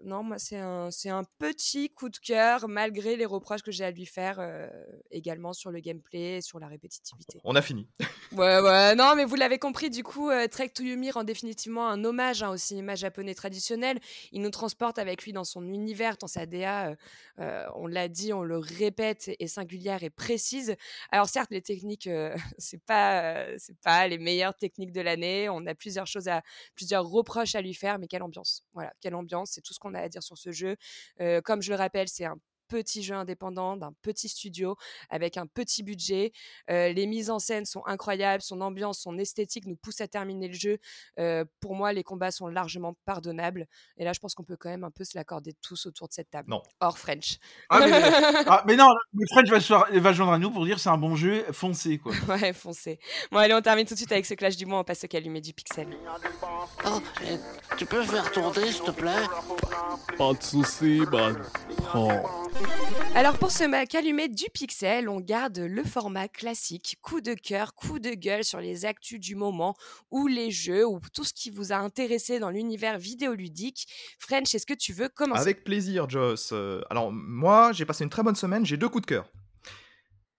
non, moi, c'est un, c'est un petit coup de cœur, malgré les reproches que j'ai à lui faire euh, également sur le gameplay et sur la répétitivité. On a fini. Ouais, ouais, non, mais vous l'avez compris, du coup, euh, Trek to Yumi rend définitivement un hommage hein, au cinéma japonais traditionnel. Il nous transporte avec lui dans son univers, dans sa DA, euh, euh, on l'a dit, on le répète, est singulière et précise. Alors certes, les techniques, euh, c'est pas, euh, c'est pas les meilleures techniques de l'année. On a plusieurs choses à, plusieurs reproches à lui faire, mais quelle ambiance Voilà, quelle ambiance C'est tout ce qu'on a à dire sur ce jeu. Comme je le rappelle, c'est un petit jeu indépendant d'un petit studio avec un petit budget. Euh, les mises en scène sont incroyables, son ambiance, son esthétique nous pousse à terminer le jeu. Euh, pour moi, les combats sont largement pardonnables. Et là, je pense qu'on peut quand même un peu se l'accorder tous autour de cette table. Non. Hors French. Ah, mais, ah, mais non, le French va, se- va joindre à nous pour dire c'est un bon jeu, foncez quoi. ouais, foncez. Bon, allez, on termine tout de suite avec ce clash du mois. On passe au calumet du pixel. Oh, eh, tu peux faire tourner, s'il te plaît? Pas de soucis, man. Prends. Alors pour ce ma- calumet du pixel, on garde le format classique, coup de cœur, coup de gueule sur les actus du moment ou les jeux ou tout ce qui vous a intéressé dans l'univers vidéoludique. French, est-ce que tu veux commencer? Avec plaisir, Joss. Euh, alors, moi, j'ai passé une très bonne semaine. J'ai deux coups de cœur.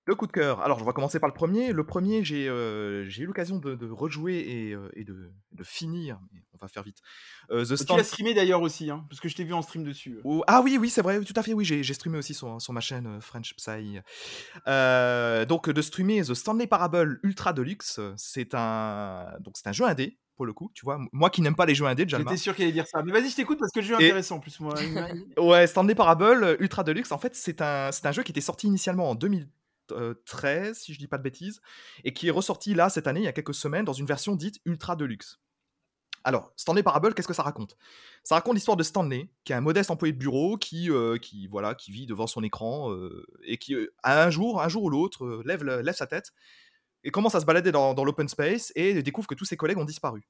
Deux coups de cœur. Alors, je vais commencer par le premier. Le premier, j'ai euh, eu l'occasion de, de rejouer et, euh, et de, de finir. On va faire vite. Euh, The Tu Stand- l'as streamé d'ailleurs aussi, hein, parce que je t'ai vu en stream dessus. Oh, ah oui, oui, c'est vrai, tout à fait, oui, j'ai streamé aussi sur, sur ma chaîne euh, French Psy. Euh, donc de streamer The Stanley Parable Ultra Deluxe, c'est un donc un jeu indé pour le coup, tu vois. Moi qui n'aime pas les jeux indés. J'étais sûr qu'il allait dire ça. Mais vas-y, je t'écoute parce que le jeu est Et- intéressant en plus. Moi. Ouais, Stanley Parable euh, Ultra Deluxe, en fait, c'est un, c'est un jeu qui était sorti initialement en 2013, si je dis pas de bêtises, et qui est ressorti là cette année, il y a quelques semaines, dans une version dite Ultra Deluxe. Alors, Stanley Parable, qu'est-ce que ça raconte? Ça raconte l'histoire de Stanley, qui est un modeste employé de bureau qui, euh, voilà, qui vit devant son écran euh, et qui, euh, un jour, un jour ou l'autre, euh, lève, sa tête et commence à se balader dans, dans l'open space et découvre que tous ses collègues ont disparu.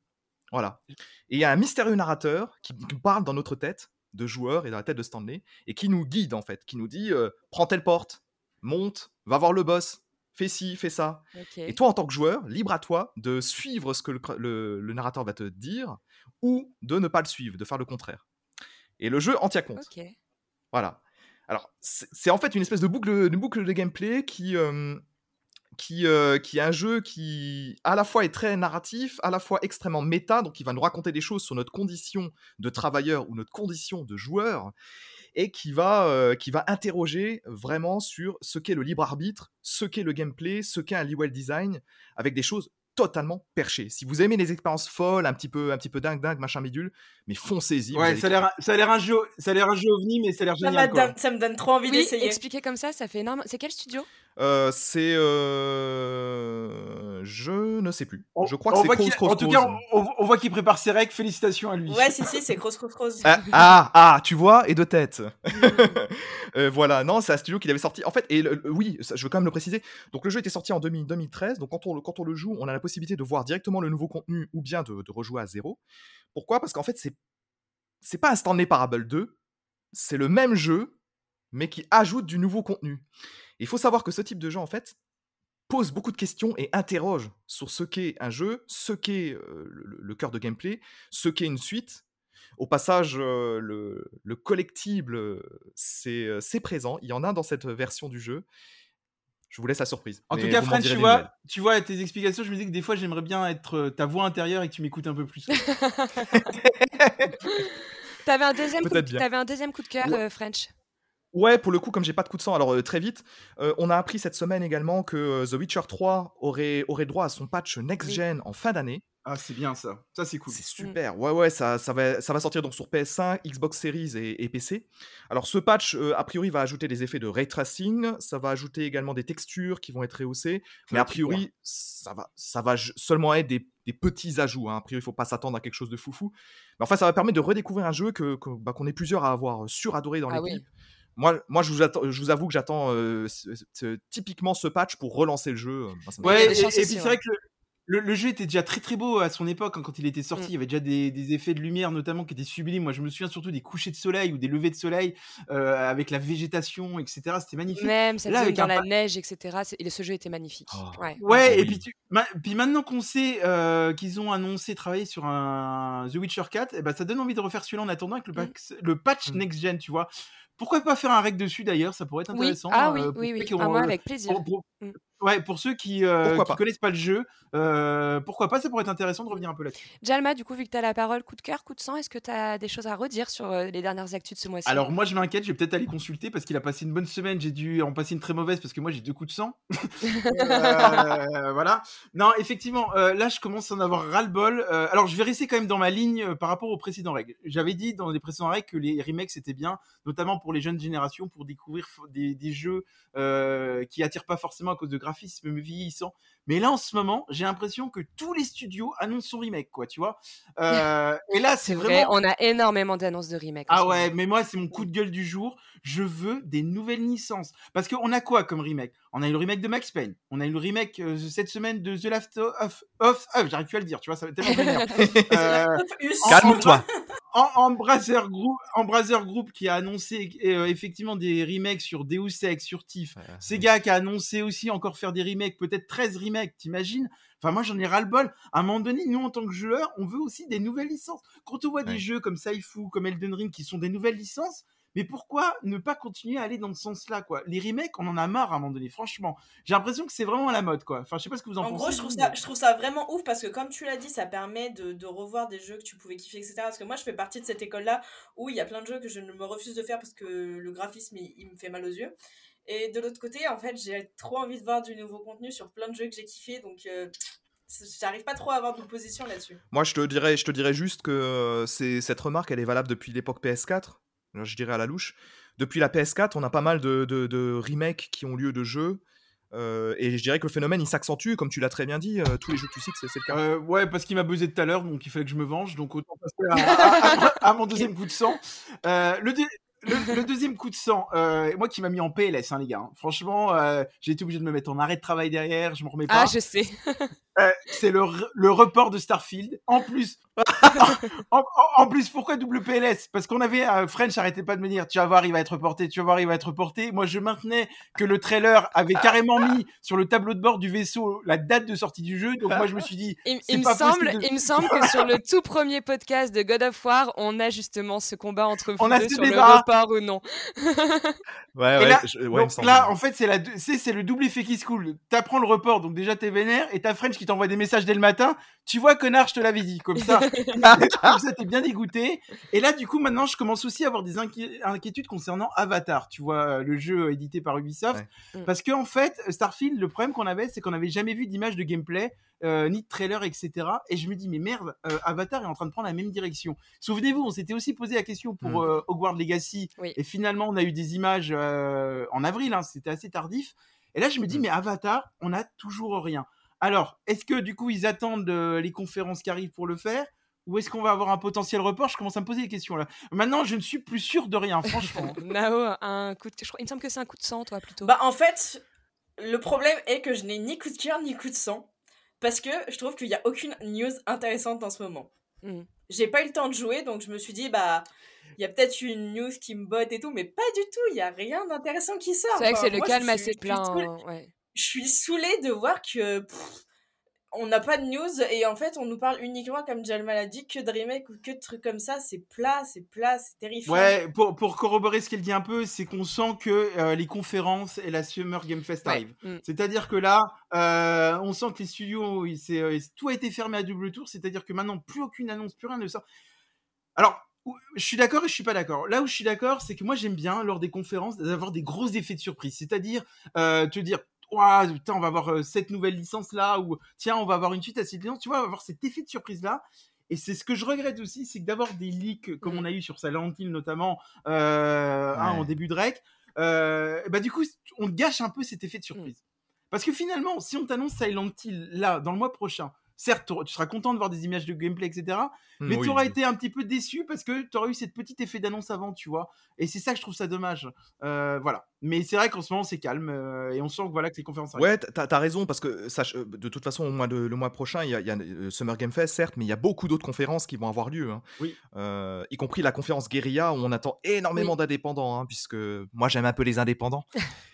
Voilà. Et il y a un mystérieux narrateur qui parle dans notre tête de joueur et dans la tête de Stanley et qui nous guide en fait, qui nous dit euh, prends telle porte, monte, va voir le boss, fais ci, fais ça. Et toi, en tant que joueur, libre à toi de suivre ce que le, cr- le- le narrateur va te dire ou de ne pas le suivre, de faire le contraire. Et le jeu en tient compte. Voilà. Alors, c'est en fait une espèce de boucle, de boucle de gameplay qui, euh, qui, euh, qui est un jeu qui, à la fois, est très narratif, à la fois extrêmement méta, donc il va nous raconter des choses sur notre condition de travailleur ou notre condition de joueur, et qui va, euh, qui va interroger vraiment sur ce qu'est le libre arbitre, ce qu'est le gameplay, ce qu'est un level design, avec des choses totalement perchées. Si vous aimez les expériences folles, un petit peu, un petit peu dingue, dingue, machin bidule, mais foncez-y. Ouais, ça a l'air, ça a l'air un jeu, ça a l'air un jeu ovni, mais ça a l'air Ça, génial. Quoi. don- ça me donne trop envie Oui, d'essayer. expliqué comme ça, ça fait énorme. C'est quel studio? Euh, c'est. euh, Je ne sais plus. On- je crois que on c'est qu'il- Crows En tout cas, on, on voit qu'il prépare ses règles. Félicitations à lui. Ouais, si, si, c'est Cross Cross Cross. Ah, ah, ah, tu vois, et de tête. Euh, voilà, non, c'est un studio qu'il avait sorti. En fait, et le- oui, ça, je veux quand même le préciser. Donc, le jeu était sorti en 2000 2013. Donc, quand on, le- quand on le joue, on a la possibilité de voir directement le nouveau contenu ou bien de, de rejouer à zéro. Pourquoi? Parce qu'en fait, c'est c'est pas un Stanley Parable 2. C'est le même jeu, mais qui ajoute du nouveau contenu. Il faut savoir que ce type de jeu, en fait, pose beaucoup de questions et interroge sur ce qu'est un jeu, ce qu'est euh, le, le cœur de gameplay, ce qu'est une suite. Au passage, euh, le, le collectible, euh, c'est euh, présent. Il y en a dans cette version du jeu. Je vous laisse la surprise. En Mais tout cas, Fred, tu vois, tu vois, à tes explications, je me dis que des fois, j'aimerais bien être euh, ta voix intérieure et que tu m'écoutes un peu plus. T'avais un deuxième coup, de- bien. t'avais un deuxième coup de cœur, Ouais. euh, French. Ouais, pour le coup, comme j'ai pas de coup de sang, alors euh, très vite, euh, on a appris cette semaine également que euh, The Witcher 3 aurait, aurait droit à son patch next-gen en fin d'année. Ah, c'est bien ça. Ça, c'est cool. C'est super. Ouais, ouais, ça, ça, va, ça va sortir donc sur PS5, Xbox Series et, et PC. Alors, ce patch, euh, a priori, va ajouter des effets de ray tracing. Ça va ajouter également des textures qui vont être rehaussées. Mais a priori, ça va, ça va seulement être des, des petits ajouts. hein. A priori, il faut pas s'attendre à quelque chose de foufou. Mais enfin, ça va permettre de redécouvrir un jeu que, que- bah, qu'on est plusieurs à avoir suradoré dans Ah oui. Moi, moi je, vous attends- je vous avoue que j'attends euh, typiquement ce patch pour relancer le jeu. Ça me fait Ouais, et, et puis c'est vrai que le, le- le jeu était déjà très très beau à son époque hein, quand il était sorti. Mm. Il y avait déjà des, des effets de lumière notamment qui étaient sublimes. Moi, je me souviens surtout des couchers de soleil ou des levées de soleil euh, avec la végétation, etc. C'était magnifique. Même cette Là, avec dans un la neige, etc. et ce jeu était magnifique. Oh. Ouais. Ouais, et oui. puis, tu- ma- puis maintenant qu'on sait euh, qu'ils ont annoncé travailler sur un The Witcher 4, eh ben, ça donne envie de refaire celui-là en attendant avec le, Mm. le patch Mm. next gen, tu vois. Pourquoi pas faire un rec dessus d'ailleurs Ça pourrait être Oui. intéressant. Ah oui, euh, oui, oui. qui Ah, moi, euh, avec plaisir. pour- pour- Mm. Ouais, pour ceux qui, euh, qui pas? connaissent pas le jeu, euh, pourquoi pas Ça pourrait être intéressant de revenir un peu là-dessus. Jalma, du coup, vu que tu as la parole, coup de cœur, coup de sang, est-ce que tu as des choses à redire sur euh, les dernières actus de ce mois-ci? Alors moi je m'inquiète, je vais peut-être aller consulter parce qu'il a passé une bonne semaine, j'ai dû en passer une très mauvaise parce que moi j'ai deux coups de sang. Euh, voilà. Non, effectivement, euh, là je commence à en avoir ras-le-bol. Euh, alors je vais rester quand même dans ma ligne euh, par rapport aux précédents règles. J'avais dit dans les précédents règles que les remakes c'était bien, notamment pour les jeunes générations, pour découvrir des, des jeux euh, qui attirent pas forcément à cause de graphismes vieillissants. Mais là en ce moment, j'ai l'impression que tous les studios annoncent son remake, quoi, tu vois. Euh, et là c'est C'est vrai, vraiment on a énormément d'annonces de remake. ah ouais, moment. mais moi, c'est mon coup de gueule du jour. Je veux des nouvelles licences. Parce qu'on a quoi comme remake? On a eu le remake de Max Payne. On a eu le remake euh, cette semaine de The Last of... of, of J'arrive plus à le dire, tu vois, ça va tellement. Euh, Us. Calme-toi. En, Embracer Group, Embracer Group qui a annoncé euh, effectivement des remakes sur Deus Ex, sur Tiff. Sega qui a annoncé aussi encore faire des remakes, peut-être 13 remakes, t'imagines? Enfin, moi, j'en ai ras-le-bol. À un moment donné, nous, en tant que joueurs, on veut aussi des nouvelles licences. Quand on voit des jeux comme Saifu, comme Elden Ring, qui sont des nouvelles licences, mais pourquoi ne pas continuer à aller dans ce sens-là, quoi? Les remakes, on en a marre à un moment donné, franchement. J'ai l'impression que c'est vraiment à la mode, quoi. Enfin, je sais pas ce que vous en, En pensez. gros, je trouve, ça, mais- je trouve ça vraiment ouf parce que, comme tu l'as dit, ça permet de, de revoir des jeux que tu pouvais kiffer, etc. Parce que moi, je fais partie de cette école-là où il y a plein de jeux que je ne me refuse de faire parce que le graphisme, il, il me fait mal aux yeux. Et de l'autre côté, en fait, j'ai trop envie de voir du nouveau contenu sur plein de jeux que j'ai kiffé. Donc, euh, j'arrive pas trop à avoir de position là-dessus. Moi, je te dirais, je te dirais juste que euh, c'est cette remarque, elle est valable depuis l'époque PS4. Là, Je dirais à la louche. Depuis la PS4, on a pas mal de, de- de remakes qui ont lieu de jeux. euh, et je dirais que le phénomène, il s'accentue. Comme tu l'as très bien dit, euh, tous les jeux que tu cites, c'est c'est le cas. Euh, ouais, parce qu'il m'a buzzé tout à l'heure, donc il fallait que je me venge, donc autant passer à, à- à- à mon deuxième coup de sang. Euh, le, deux- le- le deuxième coup de sang, euh, moi qui m'a mis en PLS, hein, les gars. hein. Franchement, euh, j'ai été obligé de me mettre en arrêt de travail derrière, je me remets pas. Ah, je sais. Euh, c'est le, le report de Starfield. En plus, en, en- en plus, pourquoi double PLS Parce qu'on avait euh, French arrêtait pas de me dire, tu vas voir, il va être reporté, tu vas voir, il va être reporté. Moi, je maintenais que le trailer avait carrément mis sur le tableau de bord du vaisseau la date de sortie du jeu. Donc moi, je me suis dit, Il, me semble, de- il me semble que sur le tout premier podcast de God of War, on a justement ce combat entre vous On a sur le débat. report ou non. Ouais, Et ouais, là, je- ouais, donc là, en fait, c'est la, c'est le double effet qui se coule. T'apprends le report, donc déjà t'es vénère, et t'as French qui t'envoie des messages dès le matin. Tu vois, connard, je te l'avais dit. Comme ça, comme ça, t'es bien dégoûté. Et là, du coup, maintenant, je commence aussi à avoir des inquié- inquiétudes concernant Avatar. Tu vois, le jeu édité par Ubisoft. Ouais. Parce que en fait, Starfield, le problème qu'on avait, c'est qu'on n'avait jamais vu d'image de gameplay. euh, ni de trailer, etc. Et je me dis, mais merde, euh, Avatar est en train de prendre la même direction. Souvenez-vous, on s'était aussi posé la question pour Mm. euh, Hogwarts Legacy, Oui. et finalement, on a eu des images euh, en avril, hein, c'était assez tardif. Et là, je me dis, Mm. mais Avatar, on n'a toujours rien. Alors, est-ce que du coup, ils attendent euh, les conférences qui arrivent pour le faire ou est-ce qu'on va avoir un potentiel report? Je commence à me poser des questions là. Maintenant, je ne suis plus sûr de rien, franchement. Nao, un coup de... je crois- Il me semble que c'est un coup de sang, toi, plutôt. Bah, en fait, le problème est que je n'ai ni coup de cœur ni coup de sang. Parce que je trouve qu'il n'y a aucune news intéressante en ce moment. Mm. J'ai pas eu le temps de jouer, donc je me suis dit, bah, il y a peut-être une news qui me botte et tout, mais pas du tout, il y a rien d'intéressant qui sort. c'est vrai que c'est le calme assez plein. hein, ouais. Je suis saoulée de voir que pff, on n'a pas de news et en fait on nous parle uniquement, comme Jalma l'a dit, que de remake ou que de trucs comme ça. C'est plat, c'est plat, c'est terrifiant. Ouais, pour, pour corroborer ce qu'elle dit un peu, c'est qu'on sent que euh, les conférences et la Summer Game Fest Ouais. arrivent. Mm. C'est-à-dire que là, euh, on sent que les studios, il euh, tout a été fermé à double tour. C'est-à-dire que maintenant, plus aucune annonce, plus rien ne sort. Alors, je suis d'accord et je suis pas d'accord. Là où je suis d'accord, c'est que moi j'aime bien lors des conférences d'avoir des gros effets de surprise. C'est-à-dire euh, te dire, Ouah, putain, on va avoir euh, cette nouvelle licence là, ou tiens, on va avoir une suite à cette licence, tu vois, on va avoir cet effet de surprise là. Et c'est ce que je regrette aussi, c'est que d'avoir des leaks comme Mm. on a eu sur Silent Hill notamment, euh, hein, en début de rec, euh, bah du coup, on gâche un peu cet effet de Mm. surprise. Parce que finalement, si on t'annonce Silent Hill là, dans le mois prochain, certes, tu seras content de voir des images de gameplay, etc. Mais Oui. tu auras été un petit peu déçu parce que tu aurais eu cette petite effet d'annonce avant, tu vois. Et c'est ça que je trouve ça dommage. Euh, voilà. Mais c'est vrai qu'en ce moment, c'est calme euh, et on sent que, voilà, que les conférences arrivent. Ouais, t'as as raison, parce que euh, de toute façon, au mois de- le mois prochain, il y y a Summer Game Fest, certes, mais il y a beaucoup d'autres conférences qui vont avoir lieu. hein. Oui. Euh, y compris la conférence Guerilla, où on attend énormément d'indépendants, hein, puisque moi j'aime un peu les indépendants.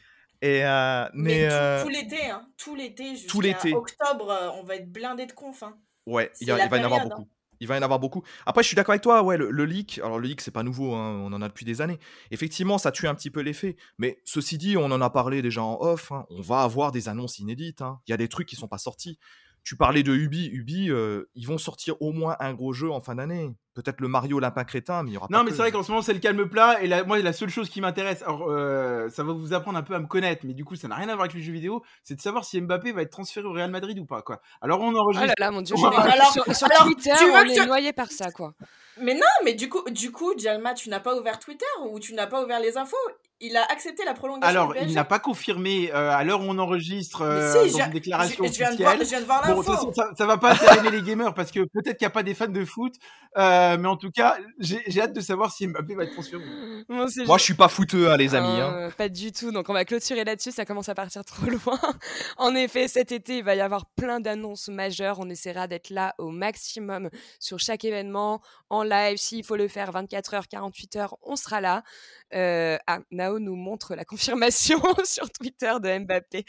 Et, euh, mais, Mais, tout, euh, tout l'été, hein, tout l'été, jusqu'à tout l'été. octobre, euh, on va être blindé de conf. Hein. ouais, il, va y en avoir période, hein. beaucoup. Il va y en avoir beaucoup. Après, je suis d'accord avec toi, ouais, le, le leak, alors le leak, c'est pas nouveau, hein, on en a depuis des années. Effectivement, ça tue un petit peu l'effet. Mais ceci dit, on en a parlé déjà en off, hein, on va avoir des annonces inédites. hein. Il y a des trucs qui sont pas sortis. Tu parlais de Ubi, Ubi, euh, ils vont sortir au moins un gros jeu en fin d'année. Peut-être le Mario Lapin Crétin, mais il y aura Non, pas mais que. c'est vrai qu'en ce moment, c'est le calme plat. Et la, moi, la seule chose qui m'intéresse, alors euh, ça va vous apprendre un peu à me connaître, mais du coup, ça n'a rien à voir avec les jeux vidéo, c'est de savoir si Mbappé va être transféré au Real Madrid ou pas. Quoi. Alors, on Oh enregistre. là là, mon dieu, Alors- sur, sur alors, Twitter, tu on que est noyé par ça, quoi. Mais non, mais du coup, du coup, Jalma, tu n'as pas ouvert Twitter ou tu n'as pas ouvert les infos? Il a accepté la prolongation. Alors, du il n'a pas confirmé euh, à l'heure où on enregistre euh, si, dans je, une déclaration je- je viens de voir, officielle. je viens de voir Bon, façon, ça, ça va pas intéresser les gamers parce que peut-être qu'il n'y a pas des fans de foot, euh, mais en tout cas, j'ai j'ai hâte de savoir si Mbappé va être. Bon, c'est Moi, je suis pas fouteux, hein, les amis. hein. Euh, Pas du tout. Donc on va clôturer là-dessus. Ça commence à partir trop loin. en effet, cet été, il va y avoir plein d'annonces majeures. On essaiera d'être là au maximum sur chaque événement, en live. S'il faut le faire 24 heures, 48 heures, on sera là. Euh, ah, Nous montre la confirmation sur Twitter de Mbappé.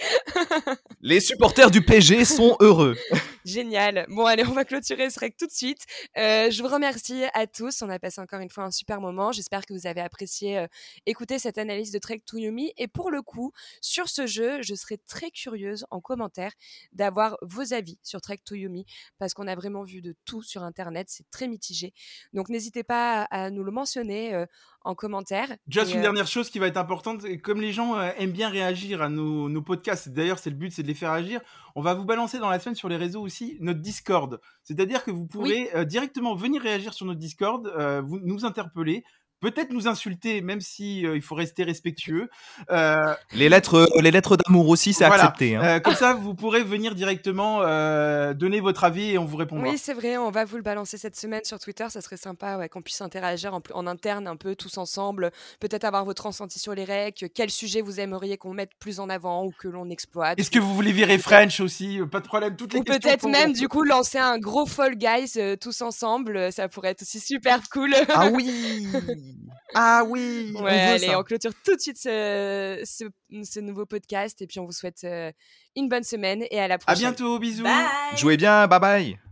Les supporters du PG sont heureux. Génial. Bon, allez, on va clôturer ce rec tout de suite. Euh, je vous remercie à tous. On a passé encore une fois un super moment. J'espère que vous avez apprécié euh, écouter cette analyse de Trek to Yomi. Et pour le coup, sur ce jeu, je serais très curieuse en commentaire d'avoir vos avis sur Trek to Yomi parce qu'on a vraiment vu de tout sur Internet. C'est très mitigé. Donc, n'hésitez pas à, à nous le mentionner euh, en commentaire. Juste une euh, dernière chose qui va être importante, comme les gens euh, aiment bien réagir à nos, nos podcasts, d'ailleurs c'est le but, c'est de les faire agir, on va vous balancer dans la semaine sur les réseaux aussi notre Discord. C'est-à-dire que vous pourrez euh, directement venir réagir sur notre Discord, vous, nous interpeller, peut-être nous insulter, même si euh, il faut rester respectueux. Euh, Les lettres, euh, les lettres d'amour aussi, c'est Voilà. accepté. hein. euh, comme ça, vous pourrez venir directement euh, donner votre avis et on vous répondra. Oui, c'est vrai, on va vous le balancer cette semaine sur Twitter. Ça serait sympa ouais, qu'on puisse interagir en, en interne un peu tous ensemble. Peut-être avoir votre ressenti sur les recs. Quel sujet vous aimeriez qu'on mette plus en avant ou que l'on exploite. Est-ce que vous voulez virer French aussi Pas de problème, toutes les Ou questions peut-être même du coup lancer un gros Fall Guys euh, tous ensemble. Ça pourrait être aussi super cool. Ah oui Ah oui Ouais, allez, ça. on clôture tout de suite ce, ce, ce nouveau podcast et puis on vous souhaite euh, une bonne semaine et à la À prochaine. bientôt, bisous Bye. Jouez bien, bye bye